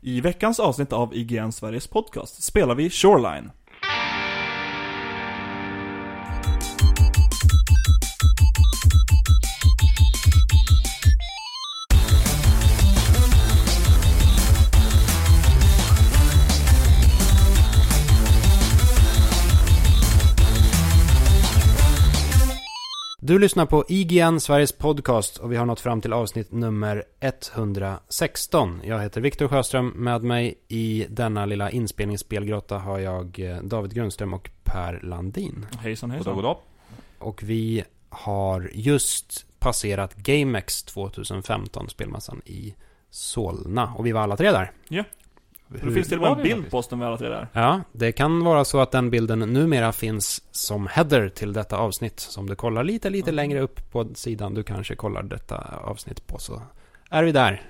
I veckans avsnitt av IGN Sveriges podcast spelar vi Shoreline. Du lyssnar på IGN, Sveriges podcast och vi har nått fram till avsnitt nummer 116. Jag heter Viktor Sjöström. Med mig i denna lilla inspelningsspelgrotta har jag eh, David Grundström och Per Landin. Hejsan Goddag, hejsan. goddag. Och vi har just passerat GameX 2015, spelmassan i Solna. Och vi var alla tre där. Ja. Hur- Det finns till och med en bild på oss när vi alla tre där. Ja, det kan vara så att den bilden numera finns som header till detta avsnitt. Så om du kollar lite, lite Mm. längre upp på sidan du kanske kollar detta avsnitt på så är vi där.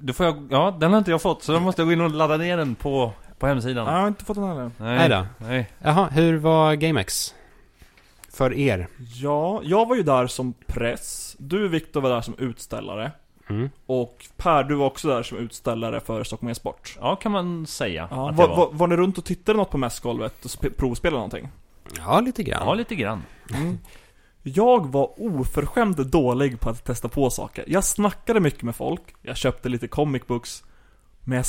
Då får jag, ja, den har inte jag fått, så då måste jag gå in och ladda ner den på, på hemsidan. Ja, jag har inte fått den heller. Nej då. Nej. Jaha, hur var GameX? För er? Ja, jag var ju där som press. Du Viktor var där som utställare. Mm. Och Per, du var också där som utställare för Stockholm E-sport. Ja, kan man säga Ja, att var, var. var, var ni runt och tittade något på mässgolvet och spe- provspelade någonting? Ja, lite grann. Ja, lite grann. Mm. Jag var oförskämt dålig på att testa på saker. Jag snackade mycket med folk, jag köpte lite comic books, men jag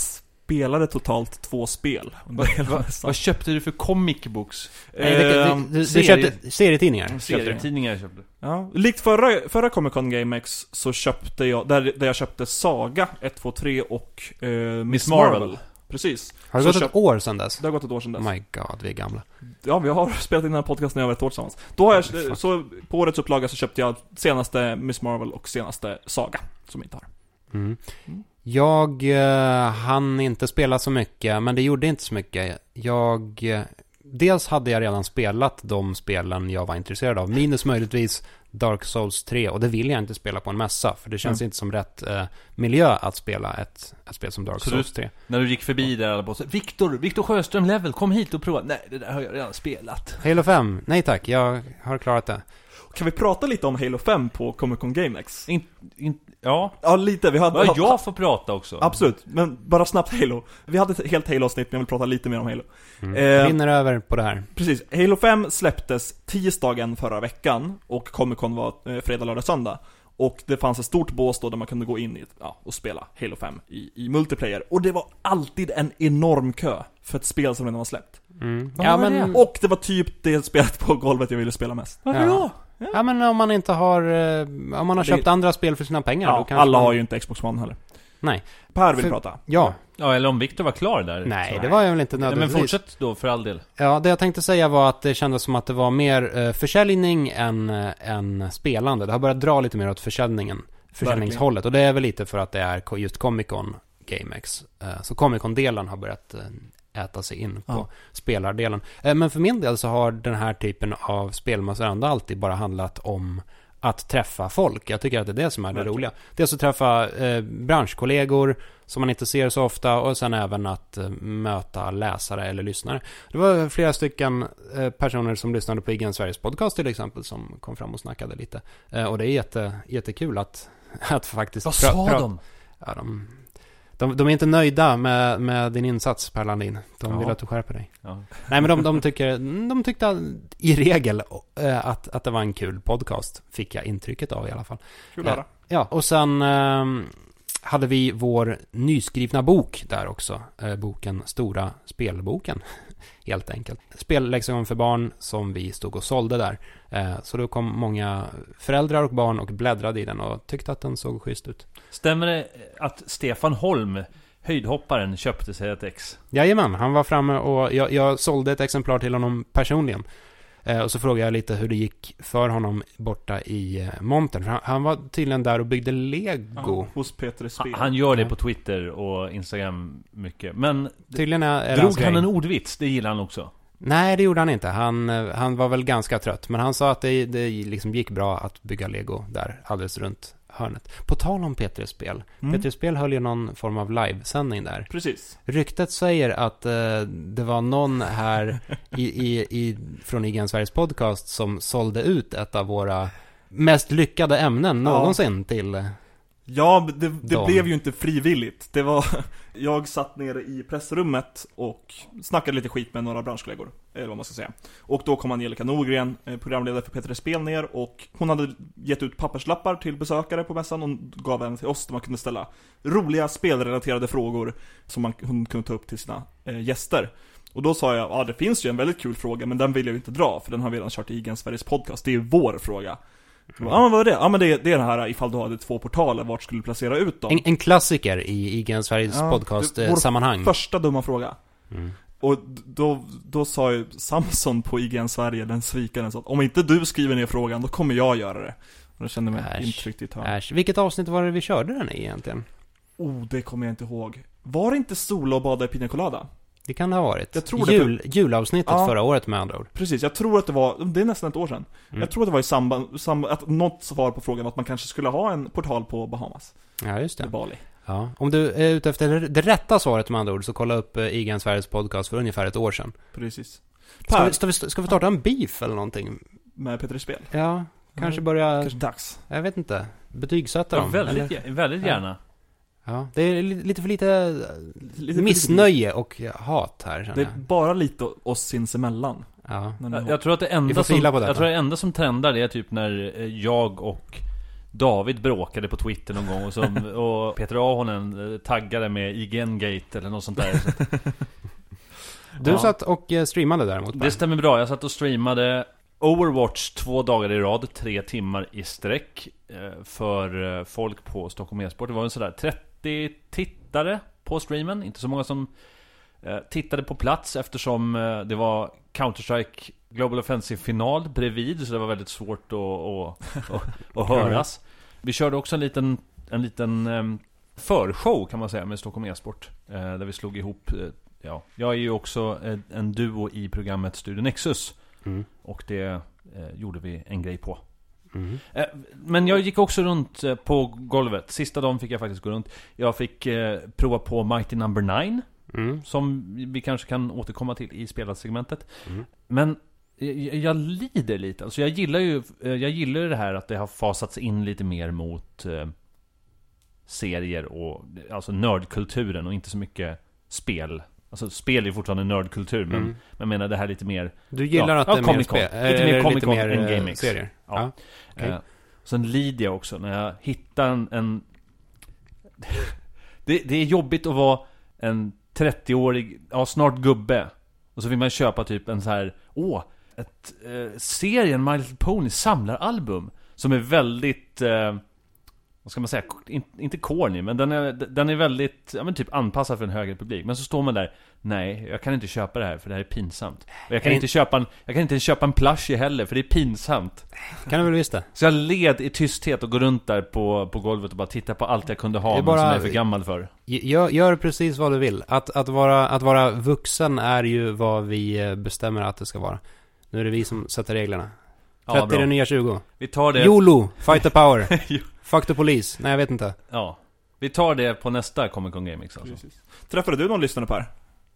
spelade totalt två spel under hela mässan. Vad köpte du för comic books? Nej, det, Ehm, du, du, köpte serietidningar? det. Serietidningar jag köpte. Ja, likt förra, förra Comic Con GameX så köpte jag, där, där jag köpte Saga 1, 2, 3 och eh, Miss Marvel. Marvel. Precis. Har det Så gått ett år sedan dess? Det har gått ett år sedan dess. Oh my god, vi är gamla. Ja, vi har spelat in den här podcasten i över ett år tillsammans. Då har jag, Fuck. så på årets upplaga så köpte jag senaste Miss Marvel och senaste Saga, som jag inte har. Mm. Mm. Jag uh, hann inte spela så mycket, men det gjorde inte så mycket. Jag... eh, dels hade jag redan spelat de spelen jag var intresserad av, minus möjligtvis Dark Souls 3, och det vill jag inte spela på en mässa, för det känns Mm. inte som rätt eh, miljö att spela ett, ett spel som Dark Så Souls du- 3. När du gick förbi där alla på så Viktor, Viktor Sjöström level, kom hit och prova. Nej, det där har jag redan spelat. Halo 5, nej tack, jag har klarat det. Kan vi prata lite om Halo 5 på Comic Con GameX? In, in, ja, Ja, lite. Vi hade... ja, jag får prata också. Absolut, men bara snabbt Halo. Vi hade ett helt Halo-avsnitt, men jag vill prata lite mer om Halo. Mm. Eh, över på det här. Precis, Halo 5 släpptes tisdagen förra veckan och Comic Con var eh, fredag, lördag, söndag. Och det fanns ett stort bås då där man kunde gå in i, ja, och spela Halo 5 i, i multiplayer. Och det var alltid en enorm kö för ett spel som redan var släppt. Mm. Ja, var men, det? Och det var typ det spelet på golvet jag ville spela mest. Varför Ja. då? Ja, men om man inte har... eh, Om man har Det- köpt andra spel för sina pengar, då Ja, kanske alla man... har ju inte Xbox One heller. Nej. Per vill För- prata. Ja. Ja, eller om Viktor var klar där. Nej, så. det var jag väl inte Ja, men nödvändigtvis. fortsätt då för all del. Ja, det jag tänkte säga var att det kändes som att det var mer eh, försäljning än, eh, än spelande. Det har börjat dra lite mer åt försäljningen. Försäljningshållet. Och det är väl lite för att det är just Comic Con GameX. Eh, så Comic Con-delen har börjat eh, äta sig in på Ja. spelardelen. Eh, men för min del så har den här typen av spelmassor ändå alltid bara handlat om att träffa folk. Jag tycker att det är det som är det roliga. Dels att träffa eh, branschkollegor som man inte ser så ofta och sen även att eh, möta läsare eller lyssnare. Det var flera stycken eh, personer som lyssnade på IGN Sveriges podcast till exempel som kom fram och snackade lite. Och det är jätte, jättekul att, att faktiskt... Vad pra- sa pra- de? Ja, de, de, de är inte nöjda med, med din insats Per Landin. De Ja. vill att du skärper dig. Ja. Nej men de, de, tycker, de tyckte i regel eh, att, att det var en kul podcast. Fick jag intrycket av i alla fall. Kul att höra. Ja, och sen ehm, hade vi vår nyskrivna bok där också. Eh, boken Stora spelboken, helt enkelt. Spellexikon för barn som vi stod och sålde där. Eh, så då kom många föräldrar och barn och bläddrade i den och tyckte att den såg schysst ut. Stämmer det att Stefan Holm, höjdhopparen, köpte sig ett ex? Jajamän, han var framme och jag, jag sålde ett exemplar till honom personligen. Eh, och så frågade jag lite hur det gick för honom borta i eh, montern. För han, han var tydligen där och byggde lego. Ja, hos Peter Spel. Han, han gör det på Twitter och Instagram mycket. Men Tydligen är, är drog han en ordvits? Det gillar han också. Nej, det gjorde han inte. Han, eh, han var väl ganska trött. Men han sa att det, det liksom gick bra att bygga lego där alldeles runt hörnet. På tal om P3 Spel. Mm. P3 Spel höll ju någon form av livesändning där. Precis. Ryktet säger att eh, det var någon här i, i, i, från IGN Sveriges podcast som sålde ut ett av våra mest lyckade ämnen Ja. någonsin till... Ja, det, det De. blev ju inte frivilligt. Det var, jag satt nere i pressrummet och snackade lite skit med några branschkollegor, eller vad man ska säga. Och då kom Angelica Norgren, eh, programledare för P3 Spel ner och hon hade gett ut papperslappar till besökare på mässan och gav även till oss där man kunde ställa roliga spelrelaterade frågor som man, hon kunde ta upp till sina eh, gäster. Och då sa jag, ja det finns ju en väldigt kul fråga men den vill jag ju inte dra för den har vi redan kört i Igen Sveriges podcast, det är ju vår fråga. Ja men vad är det? Ja men det, det är det här ifall du hade två portaler, vart skulle du placera ut dem? En, en klassiker i IGN Sveriges Ja, det- podcast-sammanhang. Första dumma fråga. Mm. Och då, då sa ju Samson på IGN Sverige, den svikaren, så att om inte du skriver ner frågan, då kommer jag göra det. Och då kände jag mig intryckt i. Äsch, vilket avsnitt var det vi körde den i egentligen? Oh, det kommer jag inte ihåg. Var det inte sola och bada i Pina Colada? Det kan det ha varit. Jag tror det, Jul, julavsnittet Ja. förra året med andra ord. Precis, jag tror att det var, det är nästan ett år sedan. Mm. Jag tror att det var i samband, samband, att något svar på frågan var att man kanske skulle ha en portal på Bahamas, Ja, just det. Bali. Ja. Om du är ute efter det rätta svaret med andra ord, så kolla upp eh, IGN Sveriges podcast för ungefär ett år sedan. Precis. Ska vi, ska, vi, ska vi starta en beef eller någonting? med Petri Spel. Ja, kanske Mm, börja, Kanske dags. jag vet inte, betygsätta Ja, dem? väldigt, eller? väldigt gärna. Ja, det är li- lite för lite Lite- missnöje och hat här Det känner är jag. bara lite oss sinsemellan. Ja. Jag, tror att det enda som, jag tror det enda som trendar det är typ när eh, jag och David bråkade på Twitter någon gång och, som, och Peter Ahonen eh, taggade med IGN-gate eller något sånt där. Så att Du Ja. satt och eh, streamade däremot det stämmer bra, jag satt och streamade Overwatch två dagar i rad, tre timmar i sträck För folk på Stockholm e-sport Det var en sådär 30 tittare på streamen, inte så många som eh, tittade på plats eftersom eh, det var Counter-Strike Global Offensive-final bredvid Så det var väldigt svårt att, att, att, höras. Vi körde också en liten, en liten eh, förshow kan man säga med Stockholm e-sport eh, Där vi slog ihop Ja, jag är ju också en, en duo i programmet Studio Nexus. Mm. Och det eh, gjorde vi en grej på Mm. eh, Men jag gick också runt eh, på golvet Sista dagen fick jag faktiskt gå runt Jag fick eh, prova på Mighty Number 9 Mm. Som vi kanske kan återkomma till i spelarsegmentet Mm. Men jag, lider lite, alltså jag gillar ju Jag gillar det här att det har fasats in lite mer mot Serier och Alltså nördkulturen och inte så mycket spel Alltså spel är fortfarande nördkultur men Mm. Men menar det här lite mer Du gillar Ja, att ja, det är mer Comic Con. spel, Lite mer eller Comic Con mer än eh, GameX. serier? Ja. Ja. okej. eh, Sen lider jag också när jag hittar en, en det, det är jobbigt att vara en 30-årig, ja snart gubbe Och så vill man köpa typ en så här åh ett, eh, serien My Little Pony samlaralbum Som är väldigt eh, vad ska man säga? In, inte corny, men den är, den är väldigt, ja men typ anpassad för en högre publik Men så står man där Nej, jag kan inte köpa det här för det här är pinsamt Och jag kan inte köpa en, jag kan inte köpa en plushie heller för det är pinsamt Kan du väl visst det? Så jag led i tysthet och går runt där på, på golvet och bara tittar på allt jag kunde ha men bara- som jag är för gammal för Gör, gör precis vad du vill. Att, att, vara, att vara vuxen är ju vad vi eh, bestämmer att det ska vara. Nu är det vi som sätter reglerna. 30 Ja, är det nya 20. Vi tar det YOLO! Fight the power! Fuck the police! Nej, jag vet inte. Ja Vi tar det på nästa Comic Con Gamix alltså. Precis. Träffade du någon lyssnare Per?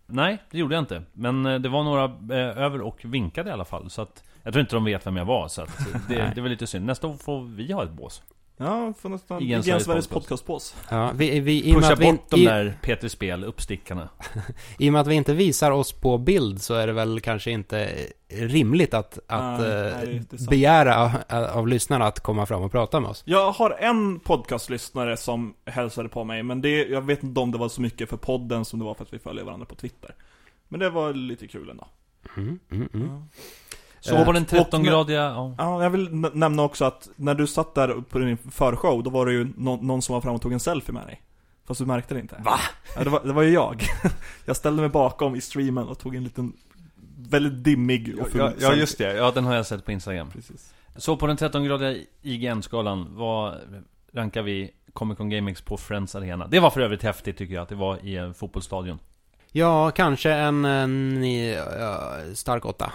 Nej, det gjorde jag inte Men eh, det var några eh, över och vinkade i alla fall Så att Jag tror inte de vet vem jag var så att det, det var lite synd Nästa år får vi ha ett bås Ja, får nästan... Igen Igen Sveriges Sveriges podcast. podcastpås. Ja, vi, vi, i, Pusha att vi, bort de i, där Peter Spel uppstickarna I och med att vi inte visar oss på bild så är det väl kanske inte rimligt att, att Nej, eh, nej, begära av, av lyssnarna att komma fram och prata med oss. Jag har en podcastlyssnare som hälsade på mig, men det, jag vet inte om det var så mycket för podden som det var för att vi följer varandra på Twitter. Men det var lite kul ändå. Mm, mm, mm. Ja. Så Eh, på den och 13-gradiga, ja. Ja, jag vill nämna också att när du satt där på din förshow, då var det ju nå- någon som var fram och tog en selfie med dig. Fast du märkte det inte. Va? Ja, det var, det var ju jag. Jag ställde mig bakom i streamen och tog en liten, väldigt dimmig och ful Ja, ja just det, ja den har jag sett på Instagram Precis. Så på den 13-gradiga IGN-skalan, vad rankar vi Comic Con GameX på Friends Arena? Det var för övrigt häftigt tycker jag, att det var i en fotbollsstadion Ja, kanske en, en ja, stark åtta.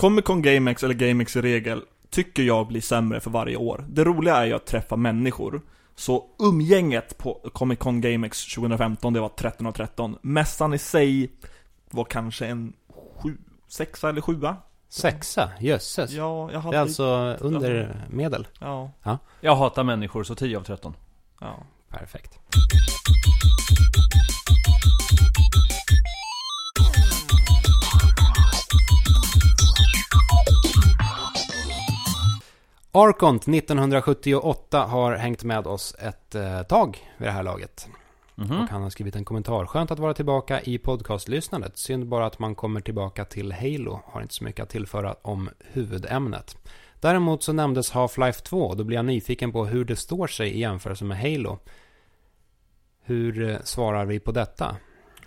Comic Con GameX, eller GameX i regel, tycker jag blir sämre för varje år. Det roliga är ju att träffa människor. Så umgänget på Comic Con GameX 2015, det var 13 av 13. Mässan i sig var kanske en sju, sexa eller sjua. Sexa, jösses. Ja, jag hade... Det är alltså under medel. Ja, Jag hatar människor, så 10 av 13. ja. Perfekt. Arkont 1978 har hängt med oss ett eh, tag vid det här laget. Mhm. Och han har skrivit en kommentar. Skönt att vara tillbaka i podcastlyssnandet. Synd bara att man kommer tillbaka till Halo. Har inte så mycket att tillföra om huvudämnet. Däremot så nämndes Half-Life 2. Då blir jag nyfiken på hur det står sig i jämförelse med Halo. Hur eh, svarar vi på detta?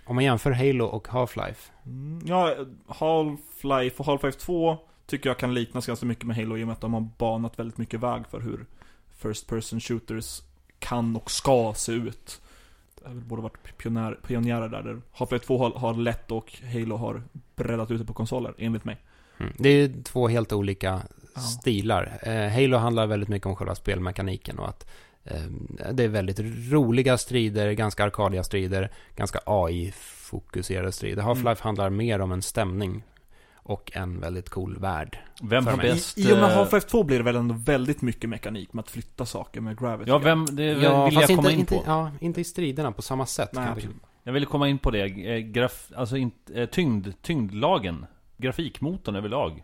Om man jämför Halo och Half-Life. Mm, ja, Half-Life och Half-Life 2 tycker jag kan liknas ganska mycket med Halo i och med att de har banat väldigt mycket väg för hur First person shooters kan och ska se ut. Det har väl både varit pionjär, pionjärer där, där Half-Life 2 har, har lett och Halo har breddat ut det på konsoler, enligt mig. Mm. Det är ju två helt olika Ja. stilar. Eh, Halo handlar väldigt mycket om själva spelmekaniken och att eh, det är väldigt roliga strider, ganska arkadiga strider, ganska AI-fokuserade strider. Half-Life Mm. handlar mer om en stämning och en väldigt cool värld. Vem har bäst... I, I och med eh, Half-Life 2 blir det väl ändå väldigt mycket mekanik med att flytta saker med Gravity. Ja, vem... Det vill fast jag komma inte, in inte, på. Ja, inte i striderna på samma sätt. Nej, kan jag. Jag ville komma in på det. Eh, Graf, alltså in, eh, tyngd, tyngdlagen. Grafikmotorn överlag.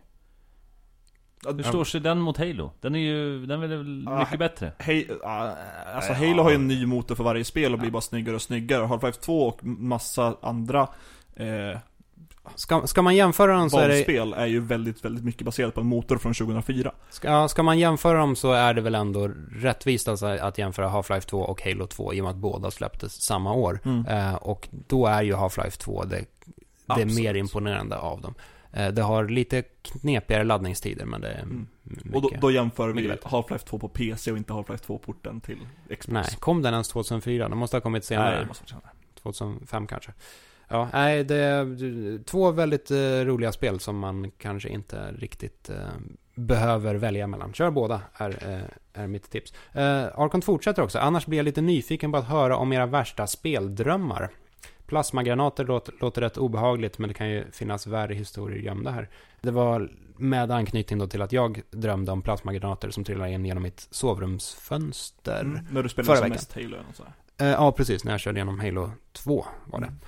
Ja, Hur står sig den mot Halo? Den är ju, den är väl Ja, mycket bättre? Hej, ja, alltså Halo har ju ja. en ny motor för varje spel och blir bara snyggare och snyggare. Half-Life 2 och massa andra eh, Ska, ska man jämföra dem så är det... valspel är ju väldigt, väldigt mycket baserat på en motor från 2004. Ska, ska man jämföra dem så är det väl ändå rättvist alltså att jämföra Half-Life 2 och Halo 2 i och med att båda släpptes samma år. Mm. Eh, och då är ju Half-Life 2 det, det mer imponerande av dem. Eh, det har lite knepigare laddningstider men det är Mm. mycket... Och då, då jämför vi. Half-Life 2 på PC och inte Half-Life 2-porten till Xbox. Nej, kom den ens 2004? Den måste ha kommit senare. Nej, det måste vara senare. 2005 kanske. Ja, nej, det är två väldigt eh, roliga spel som man kanske inte riktigt eh, behöver välja mellan. Kör båda, är, eh, är mitt tips. Eh, Arkon fortsätter också. Annars blir jag lite nyfiken på att höra om era värsta speldrömmar. Plasmagranater låter, låter rätt obehagligt, men det kan ju finnas värre historier gömda här. Det var med anknytning då till att jag drömde om plasmagranater som trillade in genom mitt sovrumsfönster. Mm. När du spelade Förra som veckan. mest Halo och sådär. Eh, ja, precis. När jag körde igenom Halo 2 var det. Mm.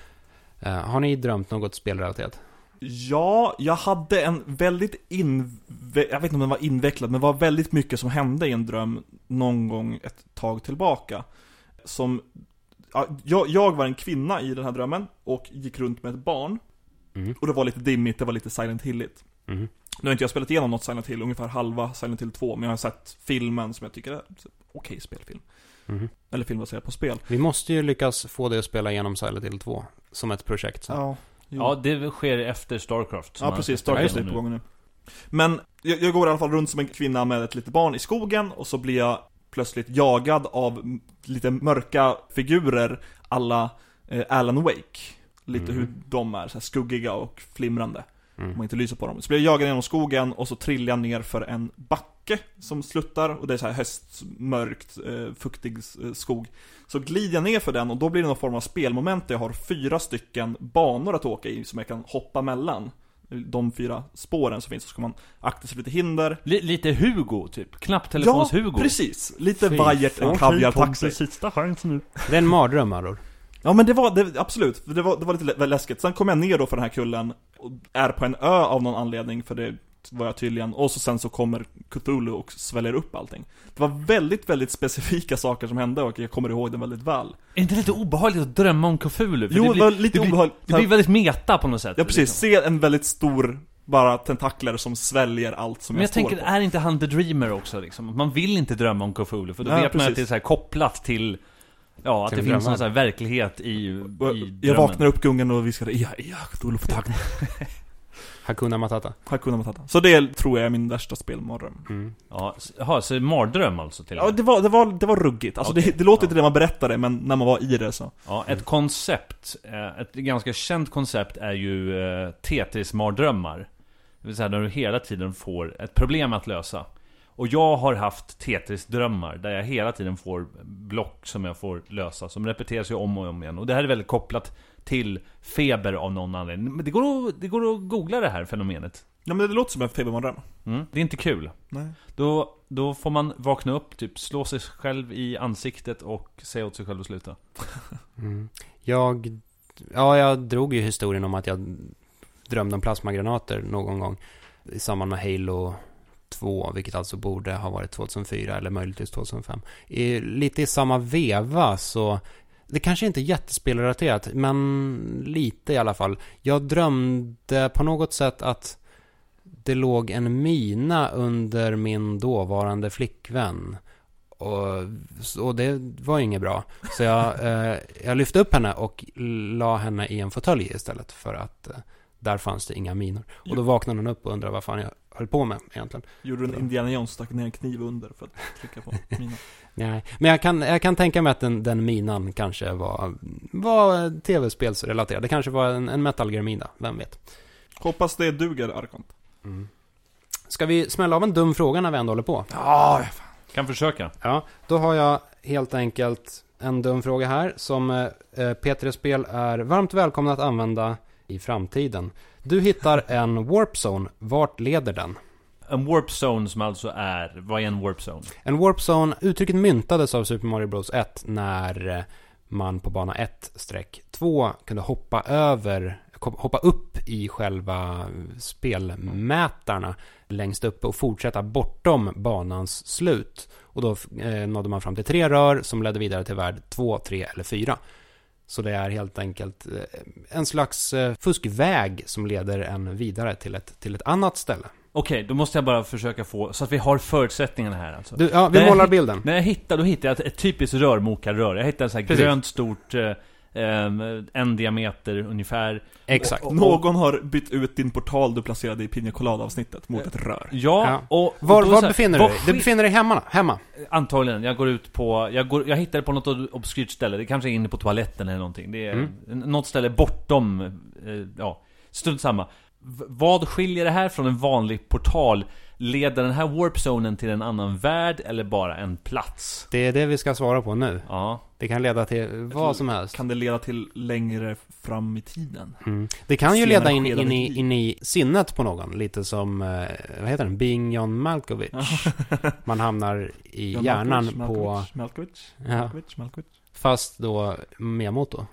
Eh, har ni drömt något spelrelaterat? Ja, jag hade en väldigt inve- jag vet inte om den var invecklad, men det var väldigt mycket som hände i en dröm någon gång ett tag tillbaka. Som, ja, jag, jag var en kvinna i den här drömmen och gick runt med ett barn. Mm. Och det var lite dimmigt, det var lite Silent Hilligt. Mhm. Nu har inte jag spelat igenom något Silent Hill, ungefär halva Silent Hill 2, men jag har sett filmen som jag tycker är okej spelfilm. Mhm. Eller film baserad på spel. Vi måste ju lyckas få dig att spela igenom Silent Hill 2 som ett projekt. sen. Ja, jo. Ja, det sker efter Starcraft. Ja precis, Starcraft är på gång nu. Men jag, jag går i alla fall runt som en kvinna med ett litet barn i skogen och så blir jag plötsligt jagad av lite mörka figurer alla eh, Alan Wake. Lite Mhm. hur de är, så här skuggiga och flimrande. Om Mm. man inte lyser på dem. Så blir jag jagad genom skogen och så trillar jag ner för en backe som sluttar och det är så här höstmörkt, eh, fuktig eh, skog. Så glider jag ner för den och då blir det någon form av spelmoment där jag har fyra stycken banor att åka i som jag kan hoppa mellan. De fyra spåren som finns, så ska man akta sig för lite hinder. Li- lite Hugo, typ. Knapptelefons-Hugo. precis! Lite vajert en kaviartaxi. sista chansen nu. Det är en mardröm, Aror. Ja men det var, det, absolut, det var, det var lite lä- läskigt. Sen kom jag ner då för den här kullen och är på en ö av någon anledning, för det var jag tydligen. Och så sen så kommer Cthulhu och sväljer upp allting. Det var väldigt, väldigt specifika saker som hände och jag kommer ihåg det väldigt väl. Är inte det lite obehagligt att drömma om Cthulhu? För Jo, det det blir, var lite det blir, obehagligt. Det blir väldigt meta på något sätt. Ja precis, liksom. se en väldigt stor, bara tentakler som sväljer allt som Men jag, jag står tänker, på. är inte han the dreamer också liksom? Man vill inte drömma om Cthulhu, för då Nej, vet man att precis. det är så här kopplat till Ja, att det finns någon sån här verklighet i, i drömmen. jag vaknar upp gungen och viskade ja, ja, Cthulhu får tag Hakuna Matata. Hakuna Matata. Så det tror jag är min värsta spelmardröm. Mm. Ja, jaha, så mardröm alltså till och Ja, med. det var, det var, det var ruggigt. Alltså Okej. det, det låter Ja. inte det man berättade, men när man var i det så. Ja, ett koncept, eh, ett ganska känt koncept är ju eh, Tetris-mardrömmar. Det vill säga när du hela tiden får ett problem att lösa. Och jag har haft Tetris-drömmar där jag hela tiden får block som jag får lösa, som repeterar sig om och om igen. Och det här är väldigt kopplat till feber av någon anledning. Men det går att, det går att googla det här fenomenet. Ja men det låter som en febermardröm. Mm. Det är inte kul. Nej. Då, då får man vakna upp, typ slå sig själv i ansiktet och säga åt sig själv att sluta. Mm. Jag, ja, jag drog ju historien om att jag drömde om plasmagranater någon gång i samband med Halo 2, vilket alltså borde ha varit 2004 eller möjligtvis 2005. I, lite i samma veva så, det kanske inte är jättespelrelaterat, men lite i alla fall. Jag drömde på något sätt att det låg en mina under min dåvarande flickvän. Och, och det var ju inget bra. Så jag, eh, jag lyfte upp henne och la henne i en fåtölj istället för att eh, där fanns det inga minor. Och då vaknade hon upp och undrade vad fan jag höll på med egentligen. Gjorde du en Indiana Jones, stack ner en kniv under för att trycka på mina. Nej, men jag kan, jag kan tänka mig att den, den minan kanske var, var tv-spelsrelaterad. Det kanske var en, en Metal Gear-mina, vem vet. Hoppas det duger, Arkont. Mm. Ska vi smälla av en dum fråga när vi ändå håller på? Ja, Kan försöka. Ja, då har jag helt enkelt en dum fråga här som eh, P3 Spel är varmt välkomna att använda i framtiden. Du hittar en warp zone. Vart leder den? En warp zone som alltså är, vad är en warp zone? En warp zone, uttrycket myntades av Super Mario Bros 1 när eh, man på bana 1-2 kunde hoppa över, hoppa upp i själva spelmätarna längst uppe och fortsätta bortom banans slut. Och då eh, nådde man fram till tre rör som ledde vidare till värld 2, 3 eller 4. Så det är helt enkelt eh, en slags eh, fuskväg som leder en vidare till ett, till ett annat ställe. Okej, då måste jag bara försöka få, så att vi har förutsättningarna här alltså. Du, ja, vi Nej, målar hit- bilden. När jag hittar, då hittar jag ett, ett typiskt rörmokarrör. Jag hittar ett så här Precis. grönt stort, eh, en diameter ungefär. Exakt. Och- Någon har bytt ut din portal du placerade i Pina Colada-avsnittet mot ett rör. Ja, Ja. och... och Var, var här, befinner du dig? Du befinner dig hemma? hemma. Antagligen, jag går ut på, jag, går, jag hittar det på något obskyrt ställe, det kanske är inne på toaletten eller någonting. Det är Mm. något ställe bortom, eh, ja, strunt samma. V- vad skiljer det här från en vanlig portal? Leder den här warp-zonen till en annan värld eller bara en plats? Det är det vi ska svara på nu. Ja. Det kan leda till vad som helst. Kan det leda till längre fram i tiden? Mm. Det kan ju leda in, in, i, in i sinnet på någon. Lite som, eh, vad heter den? Being John Malkovich. Man hamnar i John hjärnan Malkovich, på... Malkovich, Malkovich, Ja, Malkovich, Malkovich. fast då Miyamoto.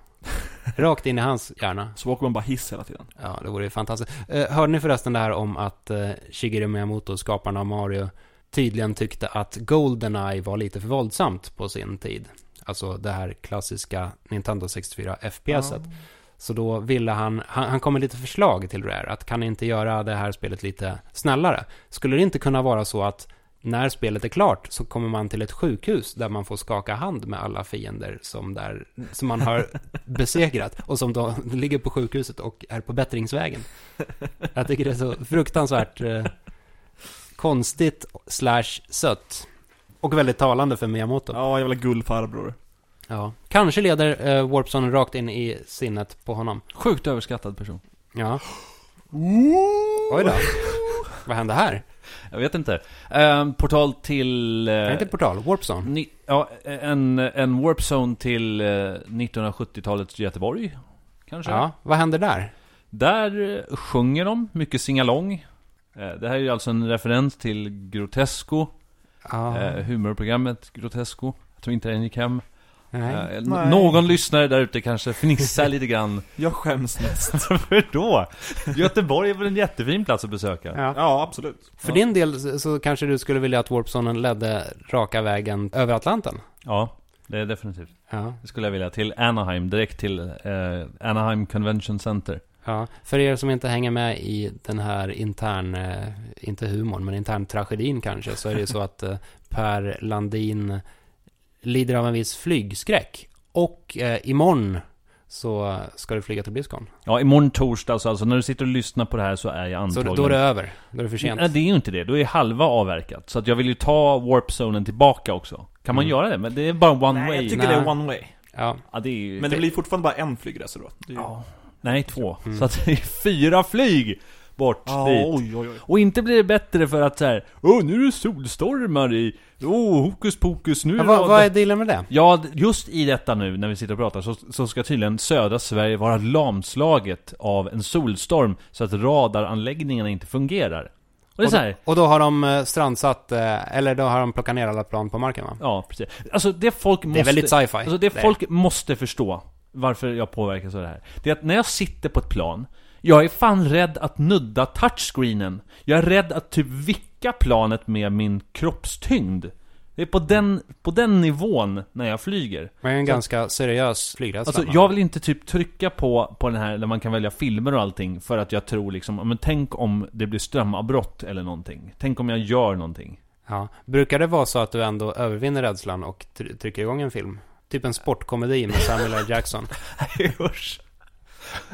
Rakt in i hans hjärna. Så åker man bara hiss hela tiden. Ja, det vore ju fantastiskt. Eh, hörde ni förresten det här om att eh, Shigeru Miyamoto, skaparen av Mario, tydligen tyckte att Goldeneye var lite för våldsamt på sin tid. Alltså det här klassiska Nintendo 64 FPSet. Så då ville han, han, han kom med lite förslag till Rare, att kan ni inte göra det här spelet lite snällare? Skulle det inte kunna vara så att när spelet är klart så kommer man till ett sjukhus där man får skaka hand med alla fiender som, där, som man har besegrat och som då ligger på sjukhuset och är på bättringsvägen. Jag tycker det är så fruktansvärt eh, konstigt slash sött. Och väldigt talande för Miyamoto. Ja, jävla gullfarbror. Ja. Kanske leder eh, Warpzone rakt in i sinnet på honom. Sjukt överskattad person. Ja. Oj då. Vad hände här? Jag vet inte. Ehm, portal till... Det Eh, är inte portal, Warpzone. ni, ja, en, en warp zone till eh, 1970-talets Göteborg. Kanske? Ja, vad händer där? Där eh, sjunger de, mycket singalong. Eh, Det här är ju alltså en referens till Grotesco, Ja, eh, humorprogrammet Grotesco. Jag tror inte den gick hem. Nej. Eh, Nej. Någon lyssnare där ute kanske fnissar lite grann. Jag skäms mest. Varför då? Göteborg är väl en jättefin plats att besöka? Ja. Ja, absolut. För ja. din del så- kanske du skulle vilja att Warpzonen ledde raka vägen över Atlanten? Ja, det är definitivt. Ja. Det skulle jag vilja. Till Anaheim, direkt till eh, Anaheim Convention Center. Ja, för er som inte hänger med i den här intern, eh, inte humorn, men intern tragedin kanske, så är det ju så att eh, Per Landin lider av en viss flygskräck. Och eh, imorgon så ska du flyga till Blizzcon. Ja, imorgon torsdag, så alltså när du sitter och lyssnar på det här så är jag Så antagligen... då är det över. Då är det för sent. Nej, det är ju inte det. Då är halva avverkat. Så att jag vill ju ta warp-zonen tillbaka också. Kan man Mm. göra det? Men det är bara one Nej, way. jag tycker Nej. det är one way. Ja, Ja, det är ju... Men det blir fortfarande bara en flygresa då. Det är ju... Ja. Nej, två. Mm. Så att det är fyra flyg! Bort Ja, dit. oj, oj, oj. Och inte blir det bättre för att så här, Åh, nu är det solstormar i... Åh, hokus pokus, nu Ja, det... vad, vad är dealen med det? Ja, just i detta nu när vi sitter och pratar så, så ska tydligen södra Sverige vara lamslaget av en solstorm så att radaranläggningarna inte fungerar. Och det Och då, och då har de eh, strandsatt, eh, eller då har de plockat ner alla plan på marken va? ja precis. Alltså det folk måste... Det är väldigt sci-fi. Alltså det folk måste förstå, varför jag påverkas av det här. Det är att när jag sitter på ett plan, jag är fan rädd att nudda touchscreenen. Jag är rädd att typ vicka planet med min kroppstyngd. Det är på den, på den nivån när jag flyger. Men en ganska seriös flygrädsla. Alltså jag vill inte typ trycka på, på den här där man kan välja filmer och allting För att jag tror liksom, men tänk om det blir strömavbrott eller någonting Tänk om jag gör någonting Ja. Brukar det vara så att du ändå övervinner rädslan och tr- trycker igång en film? Typ en sportkomedi med Samuel L. Jackson, Usch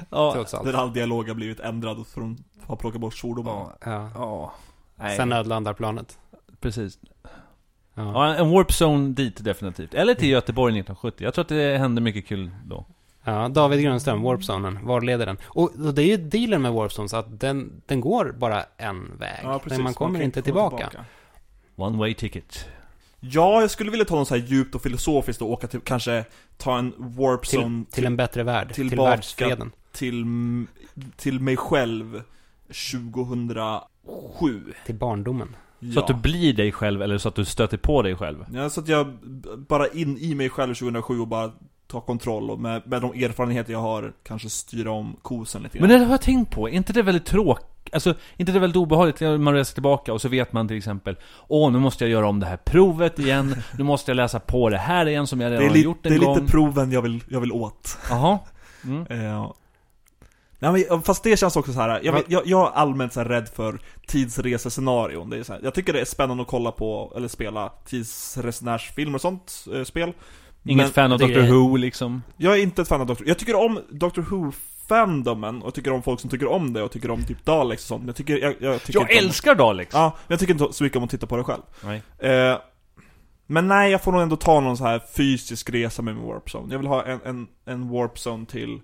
Ja, trots allt. Där all dialog har blivit ändrad för att ha plockat bort svordomar. Ja. ja Nej, Sen nödlandar planet. precis Ja. Ja, en warp zone dit definitivt Eller till Göteborg 1970 Jag tror att det hände mycket kul då ja, David Grundström, Warpzonen. Var leder den? Och, och det är ju dealen med Warpzone, så att den, den går bara en väg. Men man kommer kan inte komma tillbaka. One way ticket Ja, jag skulle vilja ta något så här djupt och filosofiskt och åka till, kanske ta en warp zone Till, till en bättre värld. Till tillbaka världsfreden. till, till mig själv 2007. Till barndomen. Så att du blir dig själv eller så att du stöter på dig själv Ja, så att jag bara in i mig själv 2007 och bara ta kontroll och med, med de erfarenheter jag har kanske styra om kosen lite Men grann. det har jag tänkt på, är inte det väldigt tråkigt? Alltså, är inte det väldigt obehagligt när man reser tillbaka och så vet man till exempel Åh, nu måste jag göra om det här provet igen, nu måste jag läsa på det här igen som jag redan det är, har gjort det en är gång lite proven jag vill, jag vill åt. Jaha mm. Eh, Nej, men, fast det känns också så här. Jag, jag, jag är allmänt så här rädd för tidsresescenarion. Det är så här, jag tycker det är spännande att kolla på, eller spela tidsresenärsfilmer och sånt eh, spel. Inget Men fan av det Doctor är- Who liksom Jag är inte ett fan av Doctor Jag tycker om Doctor Who-fandomen, och tycker om folk som tycker om det, och tycker om typ Daleks och sånt. Men jag tycker, jag, jag tycker Jag inte om, älskar Daleks! Ja, men jag tycker inte så mycket om att titta på det själv. Nej. Eh, men nej, jag får nog ändå ta någon så här fysisk resa med min Warp Zone. Jag vill ha en, en, en Warp Zone till...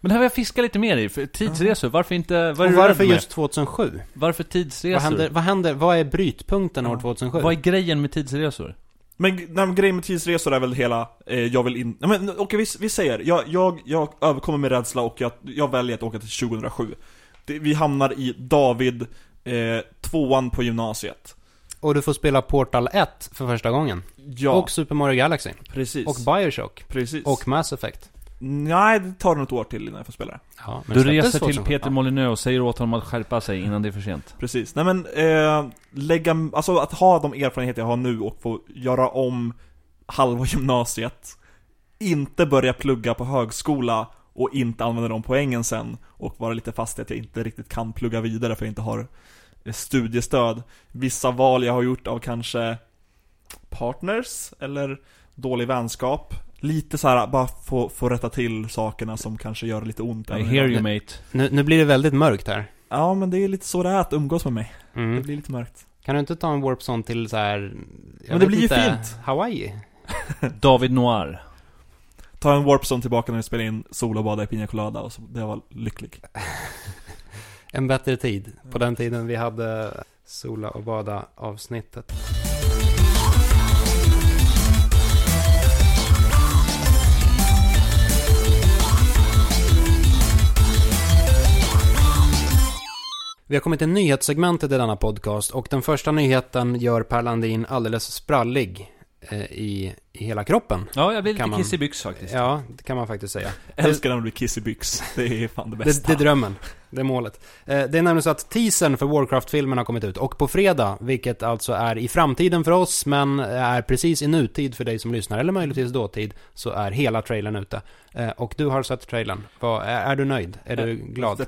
Men det här vill jag fiska lite mer i, för tidsresor, varför inte, vad är Och du varför just 2007? Varför tidsresor? Vad händer, vad händer, vad är brytpunkten år Ja. 2007? Mm. Vad är grejen med tidsresor? Men, men grejen med tidsresor är väl hela, eh, jag vill in... Nej, men okej, vi, vi säger, jag, jag, jag överkommer med rädsla och jag, jag väljer att åka till 2007. Det, vi hamnar i David, eh, tvåan på gymnasiet. Och du får spela Portal 1 för första gången. Ja, Och Super Mario Galaxy. precis. Och Bioshock. precis. Och Mass Effect. Nej, det tar något år till innan jag får spela det. Ja, men Du reser till 2007. Peter Molyneux och säger åt honom att skärpa sig innan det är för sent Precis. Nej men, eh, lägga, alltså att ha de erfarenheter jag har nu och få göra om halva gymnasiet. Inte börja plugga på högskola och inte använda de poängen sen och vara lite fast i att jag inte riktigt kan plugga vidare för jag inte har eh, studiestöd. Vissa val jag har gjort av kanske partners eller dålig vänskap. Lite så här, bara få, få rätta till sakerna som kanske gör lite ont. I hear you mate Nu, nu blir det väldigt mörkt här. Ja, men det är lite så det är att umgås med mig. Det Mm. blir lite mörkt. Kan du inte ta en Warpzone till så här... jag Men det blir ju inte, fint. Hawaii? David Noir Ta en Warpzone tillbaka när vi spelar in Sol och bada i Pina Colada och så, det var lycklig. En bättre tid. På den tiden vi hade Sola och bada avsnittet. Vi har kommit till nyhetssegmentet i denna podcast och den första nyheten gör Per Landin alldeles sprallig eh, i, i hela kroppen. Ja, jag blir lite man- kiss i byx faktiskt Ja, det kan man faktiskt säga. Jag älskar när man blir kiss i byx. Det är fan det Det, bästa. det är drömmen. Det är målet. Eh, det är nämligen så att teasern för Warcraft-filmen har kommit ut. Och på fredag, vilket alltså är i framtiden för oss, men är precis i nutid för dig som lyssnar, eller möjligtvis dåtid, så är hela trailern ute. Eh, och du har sett trailern. Är du nöjd? Är du glad?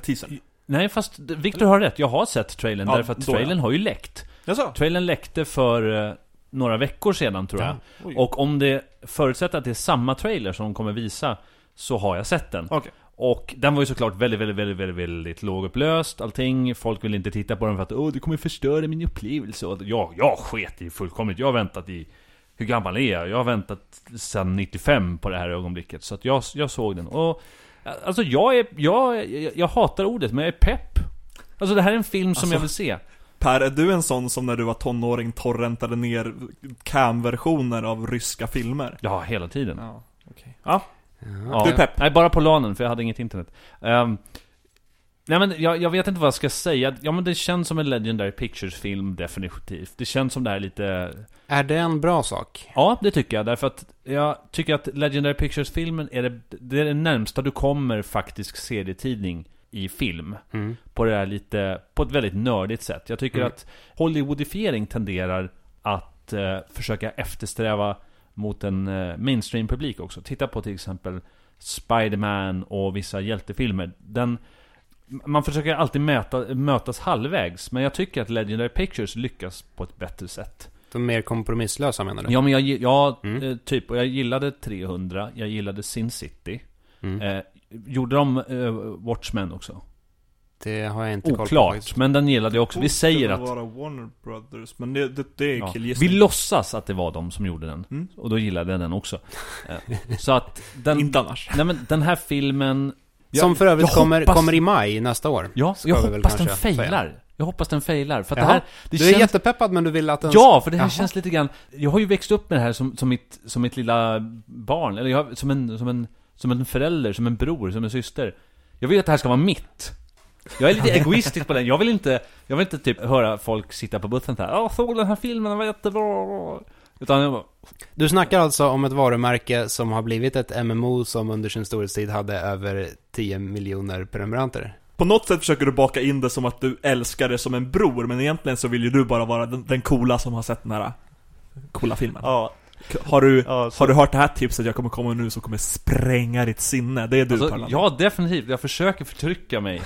Nej, fast Victor har rätt. Jag har sett trailern, Ja, därför att ja. trailern har ju läckt. Jaså? Trailern läckte för eh, några veckor sedan, tror jag. Oj. Och om det förutsätter att det är samma trailer som de kommer visa, så har jag sett den. Okej. Och den var ju såklart väldigt, väldigt, väldigt, väldigt, väldigt lågupplöst, allting. Folk vill inte titta på den för att åh, det kommer förstöra min upplevelse. Och jag, jag sket i fullkomligt. Jag har väntat i... Hur gammal är jag? Jag har väntat sedan 95 på det här ögonblicket. Så att jag, jag såg den. Och... Alltså jag är... Jag, jag, hatar ordet, men jag är pepp. Alltså det här är en film som Alltså- jag vill se. Per, är du en sån som när du var tonåring torrentade ner cam-versioner av ryska filmer? Ja, hela tiden. Ja, okej. Ja, Ja. Du är pepp? Nej, bara på LANen, för jag hade inget internet. Ehm, nej men jag, jag vet inte vad jag ska säga. Ja men det känns som en Legendary Pictures-film, definitivt. Det känns som det här är lite... Är det en bra sak? Ja, det tycker jag. Därför att jag tycker att Legendary Pictures-filmen är det, det är det närmsta du kommer faktisk serietidning i film. Mm. På det här lite, på ett väldigt nördigt sätt. Jag tycker Mm. att Hollywoodifiering tenderar att eh, försöka eftersträva mot en eh, mainstream-publik också. Titta på till exempel Spider-Man och vissa hjältefilmer. Den, man försöker alltid mäta, mötas halvvägs, men jag tycker att Legendary Pictures lyckas på ett bättre sätt. De är mer kompromisslösa menar du? Ja, men jag, ja Mm. eh, typ. Och jag gillade 300, jag gillade Sin City. Mm. Eh, gjorde de eh, Watchmen också? Det har jag inte koll på Oklart, faktiskt. men den gillade jag också. Vi säger att... vara Warner Brothers, men det, det, det är Ja. Vi låtsas att det var de som gjorde den. Mm. Och då gillade jag den också. Eh, Så att den... Inte annars. Nej men den här filmen... Som för övrigt kommer, hoppas- kommer i maj nästa år. Ja, jag hoppas den failar. Jag hoppas den failar. För att Jaha. det här... Det Du är känns... jättepeppad men du vill att den... Ja, för det här Jaha. känns lite grann... Jag har ju växt upp med det här som, som, mitt, som mitt lilla barn. Eller jag, som, en, som, en, som en förälder, som en bror, som en syster. Jag vill att det här ska vara mitt. Jag är lite egoistisk på den. Jag vill inte, jag vill inte typ höra folk sitta på bussen här. Åh, såg den här filmen, den var jättebra. Utan jag bara, Du snackar alltså om ett varumärke som har blivit ett MMO som under sin storhetstid hade över 10 miljoner prenumeranter. På något sätt försöker du baka in det som att du älskar det som en bror, men egentligen så vill ju du bara vara den, den coola som har sett den här coola filmen. ja. Har du, Ja, så- har du hört det här tipset jag kommer komma nu som kommer spränga ditt sinne? Det är du Alltså, Parlan. ja, definitivt. Jag försöker förtrycka mig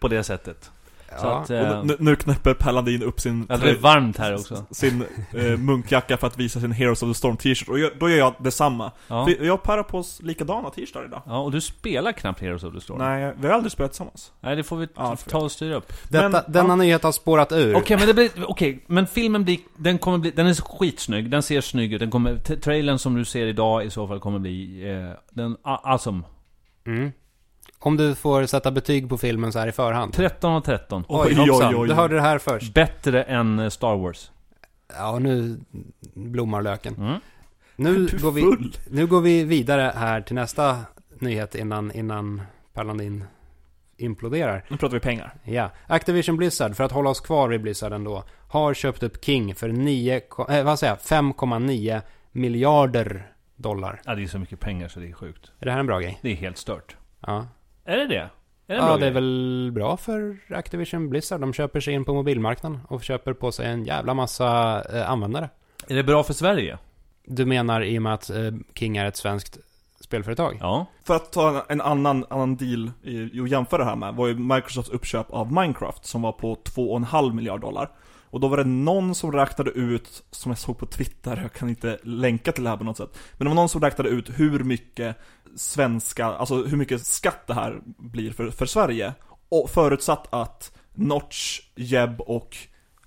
på det sättet. Så Ja. att, eh, nu, nu knäpper Per Landin upp sin, ja, det är varmt här också. sin eh, munkjacka för att visa sin Heroes of the Storm t-shirt, och jag, då gör jag detsamma. Ja. För jag och Per har på oss likadana t-shirtar idag. ja, och du spelar knappt Heroes of the Storm. Nej, vi har aldrig spelat tillsammans. Nej, det får vi Ja, ta och styra upp. Detta, Men, denna ja. nyhet har spårat ur. Okej, men det blir, okej, men filmen blir, den kommer bli, den är skitsnygg, den ser snygg ut, den kommer, trailern som du ser idag i så fall kommer bli, eh, den, awesome. Mm. Om du får sätta betyg på filmen så här i förhand. 13 av 13. Oj, Oj, oj, oj, oj. Du hörde det här först. Bättre än eh, Star Wars. Ja, nu blommar löken. Mm. Nu går, vi, nu går vi vidare här till nästa nyhet innan, innan Per Landin imploderar. Nu pratar vi pengar. Ja, Activision Blizzard, för att hålla oss kvar vid Blizzard ändå, har köpt upp King för 9, ko- eh, vad säger jag, 5,9 miljarder dollar. Ja, det är så mycket pengar så det är sjukt. Är det här en bra grej? Det är helt stört. Ja. Är det det? Är det Ja, det är väl bra för Activision Blizzard. De köper sig in på mobilmarknaden och köper på sig en jävla massa eh, användare. Är det bra för Sverige? Du menar i och med att eh, King är ett svenskt spelföretag? Ja. För att ta en, en annan, annan deal i, och jämföra det här med, var ju Microsofts uppköp av Minecraft som var på 2,5 miljard dollar. Och då var det någon som räknade ut, som jag såg på Twitter, jag kan inte länka till det här på något sätt. Men det var någon som räknade ut hur mycket svenska, alltså hur mycket skatt det här blir för, för Sverige. Och förutsatt att Notch, Jeb och,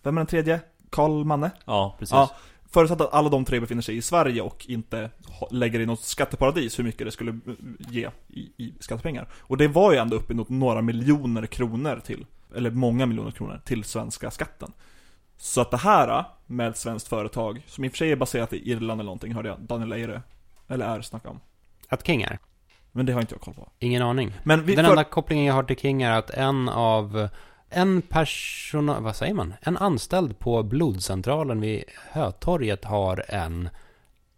vem är den tredje? Karl Manne? Ja, precis. Ja, förutsatt att alla de tre befinner sig i Sverige och inte lägger i något skatteparadis hur mycket det skulle ge i, i skattepengar. Och det var ju ändå uppemot några miljoner kronor till, eller många miljoner kronor till svenska skatten. Så att det här eh, med ett svenskt företag, som i och för sig är baserat i Irland eller någonting, hörde jag Daniel Eire, eller är snacka om. Att King är? Men det har inte jag koll på. Ingen aning. Men Den för, enda kopplingen jag har till King är att en av en person, vad säger man? En anställd på blodcentralen vid Hötorget har en...